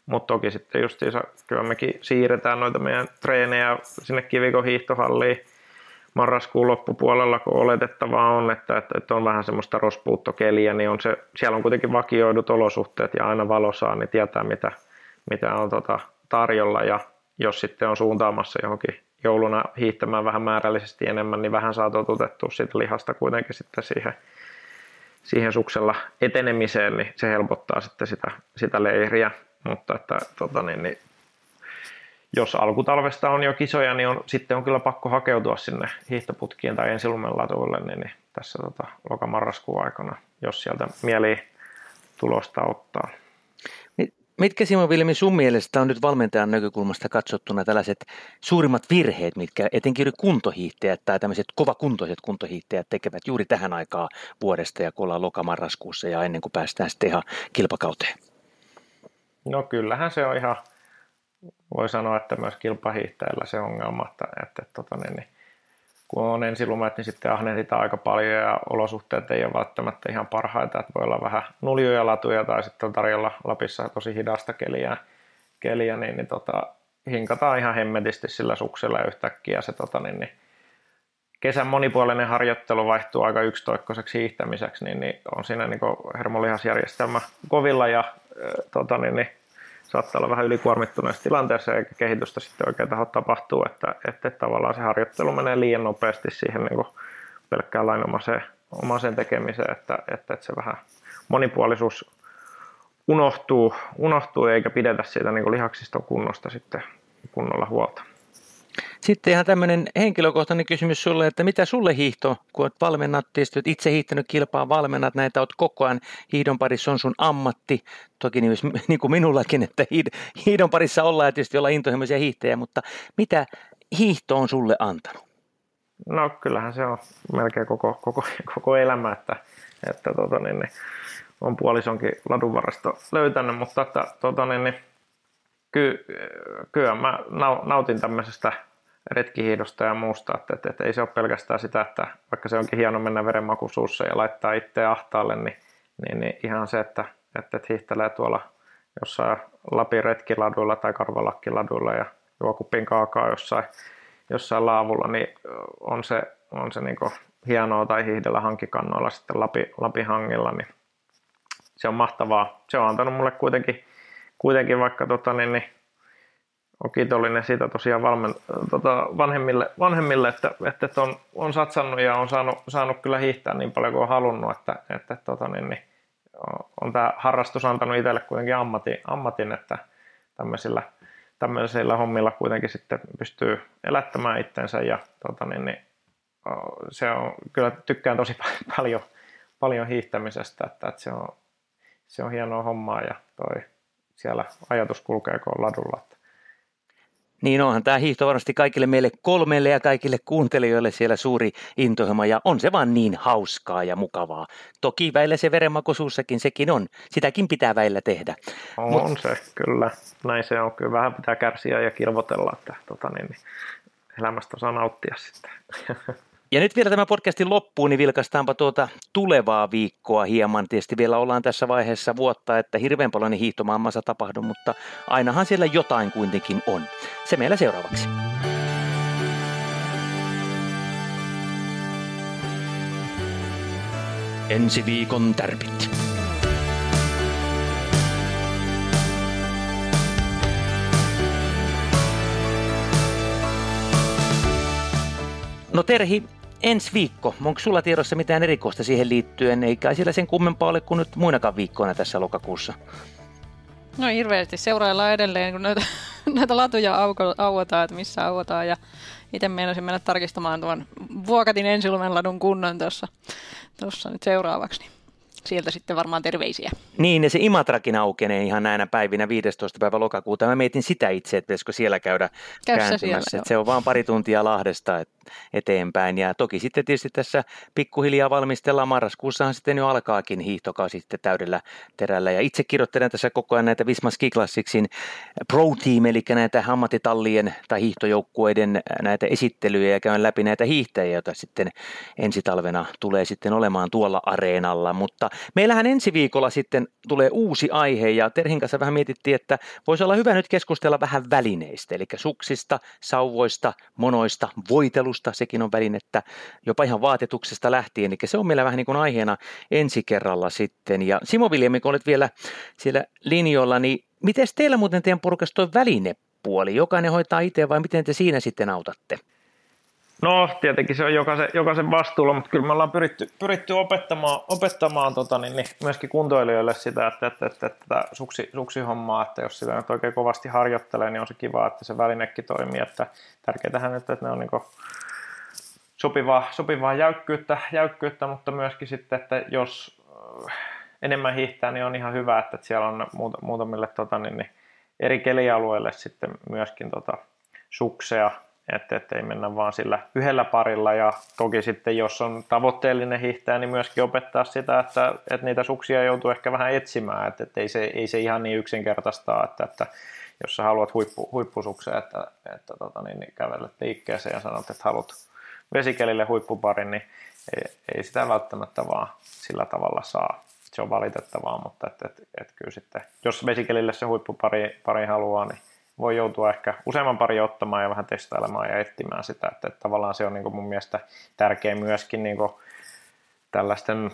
Mutta toki sitten justiinsa, kyllä mekin siirretään noita meidän treenejä sinne kivikon hiihtohalliin marraskuun loppupuolella, kun oletettavaa on, että, että, että on vähän semmoista rospuuttokeliä, niin on se, siellä on kuitenkin vakioidut olosuhteet ja aina valosaa, niin tietää mitä, mitä on tota tarjolla ja jos sitten on suuntaamassa johonkin jouluna hiihtämään vähän määrällisesti enemmän, niin vähän saa totutettua siitä lihasta kuitenkin sitten siihen, siihen suksella etenemiseen, niin se helpottaa sitten sitä, sitä leiriä. Mutta että, tota niin, niin, jos alkutalvesta on jo kisoja, niin on, sitten on kyllä pakko hakeutua sinne hiihtoputkiin tai ensilumen latuille niin, niin tässä tota, lokamarraskuun aikana, jos sieltä mieli tulosta ottaa. Mitkä Simo Vilmi sun mielestä on nyt valmentajan näkökulmasta katsottuna tällaiset suurimmat virheet, mitkä etenkin kuntohiihtäjät tai tämmöiset kovakuntoiset kuntohiihtäjät tekevät juuri tähän aikaan vuodesta ja kun ollaan lokamarraskuussa ja ennen kuin päästään sitten ihan kilpakauteen? No kyllähän se on ihan, voi sanoa, että myös kilpahiihtäjällä se ongelma, että, että tota, niin, niin kun on ensilumet, niin sitten ahnehditaan aika paljon ja olosuhteet ei ole välttämättä ihan parhaita, että voi olla vähän nuljuja latuja tai sitten on tarjolla Lapissa tosi hidasta keliä, keliä niin, niin tota, hinkataan ihan hemmetisti sillä suksella yhtäkkiä se tota, niin, niin, kesän monipuolinen harjoittelu vaihtuu aika yksitoikkoiseksi hiihtämiseksi, niin, niin on siinä niin hermolihasjärjestelmä kovilla ja äh, tota, niin, niin, saattaa olla vähän ylikuormittuneessa tilanteessa eikä kehitystä sitten oikein taho tapahtuu, että, että tavallaan se harjoittelu menee liian nopeasti siihen niin kuin pelkkään lainomaiseen omaiseen tekemiseen, että, että, että se vähän monipuolisuus unohtuu, unohtuu eikä pidetä siitä niin lihaksista kunnosta sitten kunnolla huolta. Sitten ihan tämmöinen henkilökohtainen kysymys sulle, että mitä sulle hiihto, kun olet valmennat, tietysti olet itse hiihtänyt kilpaa, valmennat näitä, olet koko ajan hiidon parissa, on sun ammatti, toki niin, niin kuin minullakin, että hiidon parissa ollaan ja tietysti ollaan intohimoisia hiihtäjiä, mutta mitä hiihto on sulle antanut? No kyllähän se on melkein koko, koko, koko elämä, että, että tota, niin, niin, on puolisonkin ladunvarasto löytänyt, mutta että, tota, niin, niin, ky, kyllä mä nautin tämmöisestä retkihiidosta ja muusta, että, että, että ei se ole pelkästään sitä, että vaikka se onkin hieno mennä verenmaku suussa ja laittaa itse ahtaalle, niin, niin, niin ihan se, että, että, että hiihtelee tuolla jossain Lapin retkiladuilla tai Karvalakkiladuilla ja juo kupin kaakaa jossain, jossain laavulla, niin on se, on se niin hienoa tai hiihdellä hankikannoilla sitten Lapi, Lapin hangilla, niin se on mahtavaa. Se on antanut mulle kuitenkin, kuitenkin vaikka tota, niin, niin on kiitollinen siitä tosiaan valmen, tota, vanhemmille, vanhemmille, että, että on, on satsannut ja on saanut, saanut kyllä hiihtää niin paljon kuin on halunnut, että, että tota, niin, niin, on tämä harrastus antanut itselle kuitenkin ammatin, ammatin että tämmöisillä, tämmöisillä hommilla kuitenkin sitten pystyy elättämään itsensä ja tota, niin, niin, se on, kyllä tykkään tosi paljon, paljon hiihtämisestä, että, että se, on, se on hienoa hommaa ja toi, siellä ajatus kulkee kun on ladulla. Että niin onhan tämä hiihto varmasti kaikille meille kolmelle ja kaikille kuuntelijoille siellä suuri intohimo ja on se vaan niin hauskaa ja mukavaa. Toki väillä se verenmakoisuussakin sekin on, sitäkin pitää väillä tehdä. On Mut... se, kyllä. Näin se on. Kyllä vähän pitää kärsiä ja kilvotella, että tota niin, niin elämästä saa nauttia sitten. Ja nyt vielä tämä podcastin loppuun, niin vilkaistaanpa tuota tulevaa viikkoa hieman. Tietysti vielä ollaan tässä vaiheessa vuotta, että hirveän paljon niin hiihtomaailmassa tapahdu, mutta ainahan siellä jotain kuitenkin on. Se meillä seuraavaksi. Ensi viikon tärpit. No Terhi, ensi viikko, onko sulla tiedossa mitään erikoista siihen liittyen, eikä siellä sen kummempaa ole kuin nyt muinakaan viikkoina tässä lokakuussa? No hirveästi seuraillaan edelleen, kun näitä, näitä latuja auko, auotaan, että missä auotaan. Ja itse meinasin mennä tarkistamaan tuon Vuokatin ensilumen ladun kunnon tuossa, tuossa nyt seuraavaksi. Niin sieltä sitten varmaan terveisiä. Niin, ja se Imatrakin aukenee ihan näinä päivinä 15. päivä lokakuuta. Mä mietin sitä itse, että pitäisikö siellä käydä Käy kääntymässä. Siellä, se on vaan pari tuntia Lahdesta, että eteenpäin. Ja toki sitten tietysti tässä pikkuhiljaa valmistellaan. Marraskuussahan sitten jo alkaakin hiihtokausi sitten täydellä terällä. Ja itse kirjoittelen tässä koko ajan näitä Visma Ski Classicsin Pro Team, eli näitä ammattitallien tai hiihtojoukkueiden näitä esittelyjä ja käyn läpi näitä hiihtäjiä, joita sitten ensi talvena tulee sitten olemaan tuolla areenalla. Mutta meillähän ensi viikolla sitten tulee uusi aihe ja Terhin kanssa vähän mietittiin, että voisi olla hyvä nyt keskustella vähän välineistä, eli suksista, sauvoista, monoista, voitelusta, sekin on välinettä, jopa ihan vaatetuksesta lähtien, eli se on meillä vähän niin kuin aiheena ensi kerralla sitten. Ja Simo Viljami, kun olet vielä siellä linjoilla, niin miten teillä muuten teidän porukasta tuo välinepuoli? Jokainen hoitaa itse vai miten te siinä sitten autatte? No tietenkin se on jokaisen, jokaisen vastuulla, mutta kyllä me ollaan pyritty, pyritty opettamaan, opettamaan tota, niin, niin, myöskin kuntoilijoille sitä, että, että, että, että että suksi, suksihommaa, että jos sitä nyt oikein kovasti harjoittelee, niin on se kiva, että se välinekin toimii. Että tärkeintähän nyt, että ne on niin sopivaa, sopivaa jäykkyyttä, jäykkyyttä, mutta myöskin sitten, että jos äh, enemmän hiihtää, niin on ihan hyvä, että siellä on muutamille tota, niin, niin, eri kelialueille sitten myöskin tota, sukseja, että, että ei mennä vaan sillä yhdellä parilla ja toki sitten jos on tavoitteellinen hiihtäjä, niin myöskin opettaa sitä, että, että niitä suksia joutuu ehkä vähän etsimään, että, että ei, se, ei se ihan niin yksinkertaista, että, että jos sä haluat huippu, huippusuksen, että, että tota, niin, niin kävelet liikkeeseen ja sanot, että haluat vesikelille huippuparin, niin ei, ei sitä välttämättä vaan sillä tavalla saa. Se on valitettavaa, mutta että, että, että kyllä sitten, jos vesikelille se huippupari pari haluaa, niin voi joutua ehkä useamman pari ottamaan ja vähän testailemaan ja etsimään sitä, että, että tavallaan se on niin kuin mun mielestä tärkeä myöskin niin kuin tällaisten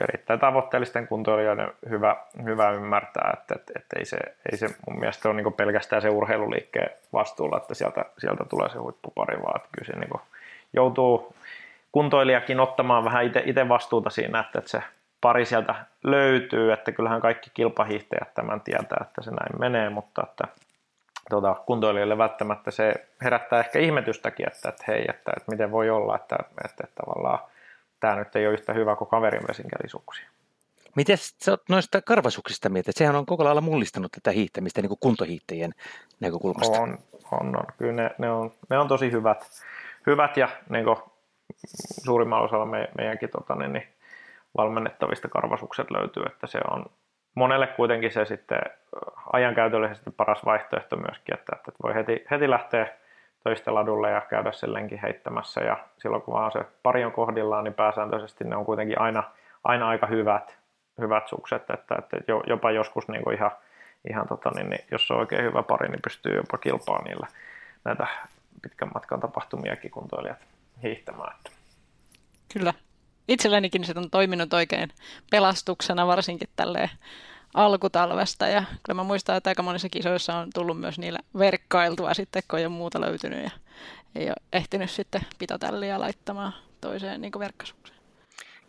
erittäin tavoitteellisten kuntoilijoiden hyvä, hyvä ymmärtää, että, että, että ei, se, ei se mun mielestä ole niin pelkästään se urheiluliikkeen vastuulla, että sieltä, sielta tulee se huippupari, vaan että kyllä se niin joutuu kuntoilijakin ottamaan vähän itse vastuuta siinä, että, että se pari sieltä löytyy, että kyllähän kaikki kilpahiihtäjät tämän tietää, että se näin menee, mutta että tuota, kuntoilijoille välttämättä se herättää ehkä ihmetystäkin, että, että hei, että, että miten voi olla, että, että, että tavallaan tämä nyt ei ole yhtä hyvä kuin kaverin vesinkelisuksia. Miten sä oot noista karvasuksista mieltä? Sehän on koko lailla mullistanut tätä hiihtämistä niin kuin kuntohiihtäjien näkökulmasta. On, on, on. Kyllä ne, ne, on, ne on tosi hyvät, hyvät ja niin kuin suurimmalla osalla me, meidänkin tota, niin, niin, valmennettavista karvasukset löytyy, että se on, monelle kuitenkin se sitten ajankäytöllisesti paras vaihtoehto myöskin, että, että voi heti, heti lähteä töistä ladulle ja käydä sen lenkin heittämässä. Ja silloin kun vaan se pari on kohdillaan, niin pääsääntöisesti ne on kuitenkin aina, aina aika hyvät, hyvät sukset, että, että jopa joskus niin kuin ihan, ihan tota, niin, niin, jos on oikein hyvä pari, niin pystyy jopa kilpaa niillä näitä pitkän matkan tapahtumiakin kuntoilijat hiihtämään. Kyllä, itsellenikin se on toiminut oikein pelastuksena varsinkin tälleen alkutalvesta ja kyllä mä muistan, että aika monissa kisoissa on tullut myös niillä verkkailtua sitten, kun ei ole muuta löytynyt ja ei ole ehtinyt sitten pitotälliä laittamaan toiseen niin verkkasukseen.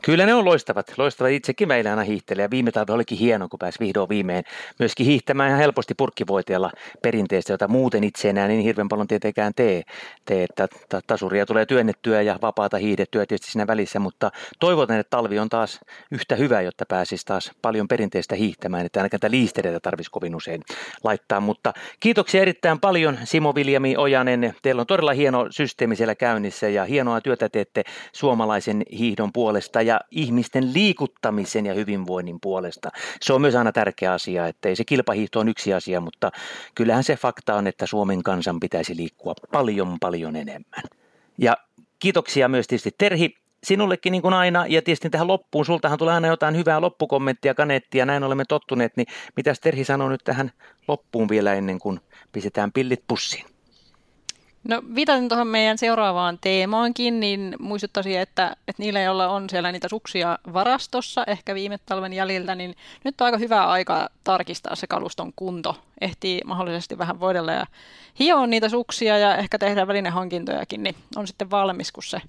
Kyllä ne on loistavat. Loistavat itsekin meillä aina hiihtelee. Ja viime talvi olikin hieno, kun pääsi vihdoin viimein myöskin hiihtämään ihan helposti purkkivoiteella perinteistä, jota muuten itse enää niin hirveän paljon tietenkään tee. tee että tasuria tulee työnnettyä ja vapaata hiihdettyä tietysti siinä välissä, mutta toivotan, että talvi on taas yhtä hyvä, jotta pääsisi taas paljon perinteistä hiihtämään, että ainakaan tätä liistereitä tarvitsisi kovin usein laittaa. Mutta kiitoksia erittäin paljon Simo Viljami Ojanen. Teillä on todella hieno systeemi siellä käynnissä ja hienoa työtä teette suomalaisen hiihdon puolesta ja ihmisten liikuttamisen ja hyvinvoinnin puolesta. Se on myös aina tärkeä asia, että ei se kilpahiihto on yksi asia, mutta kyllähän se fakta on, että Suomen kansan pitäisi liikkua paljon paljon enemmän. Ja kiitoksia myös tietysti Terhi sinullekin niin kuin aina, ja tietysti tähän loppuun, sultahan tulee aina jotain hyvää loppukommenttia, kaneettia, näin olemme tottuneet, niin mitä Terhi sanoo nyt tähän loppuun vielä ennen kuin pistetään pillit pussiin? No viitaten tuohon meidän seuraavaan teemaankin, niin muistuttaisin, että, että niillä, joilla on siellä niitä suksia varastossa, ehkä viime talven jäljiltä, niin nyt on aika hyvä aika tarkistaa se kaluston kunto. Ehtii mahdollisesti vähän voidella ja hioa niitä suksia ja ehkä tehdä välinehankintojakin, niin on sitten valmis, kun se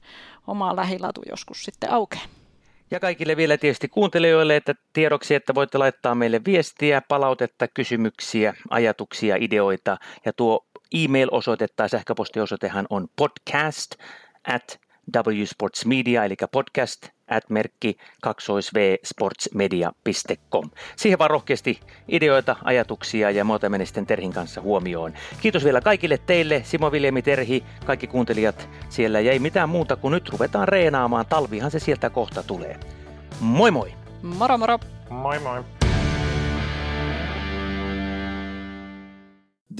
oma lähilatu joskus sitten aukeaa. Ja kaikille vielä tietysti kuuntelijoille, että tiedoksi, että voitte laittaa meille viestiä, palautetta, kysymyksiä, ajatuksia, ideoita. Ja tuo e-mail-osoite tai sähköpostiosoitehan on podcast at W Sports Media, eli podcast at merkki kaksoisvsportsmedia.com. Siihen vaan rohkeasti ideoita, ajatuksia ja muuta meni sitten Terhin kanssa huomioon. Kiitos vielä kaikille teille, Simo Viljemi Terhi, kaikki kuuntelijat siellä. Ja ei mitään muuta kuin nyt ruvetaan reenaamaan, talvihan se sieltä kohta tulee. Moi moi! Moro moro! Moi moi!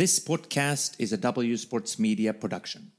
This podcast is a W Sports Media production.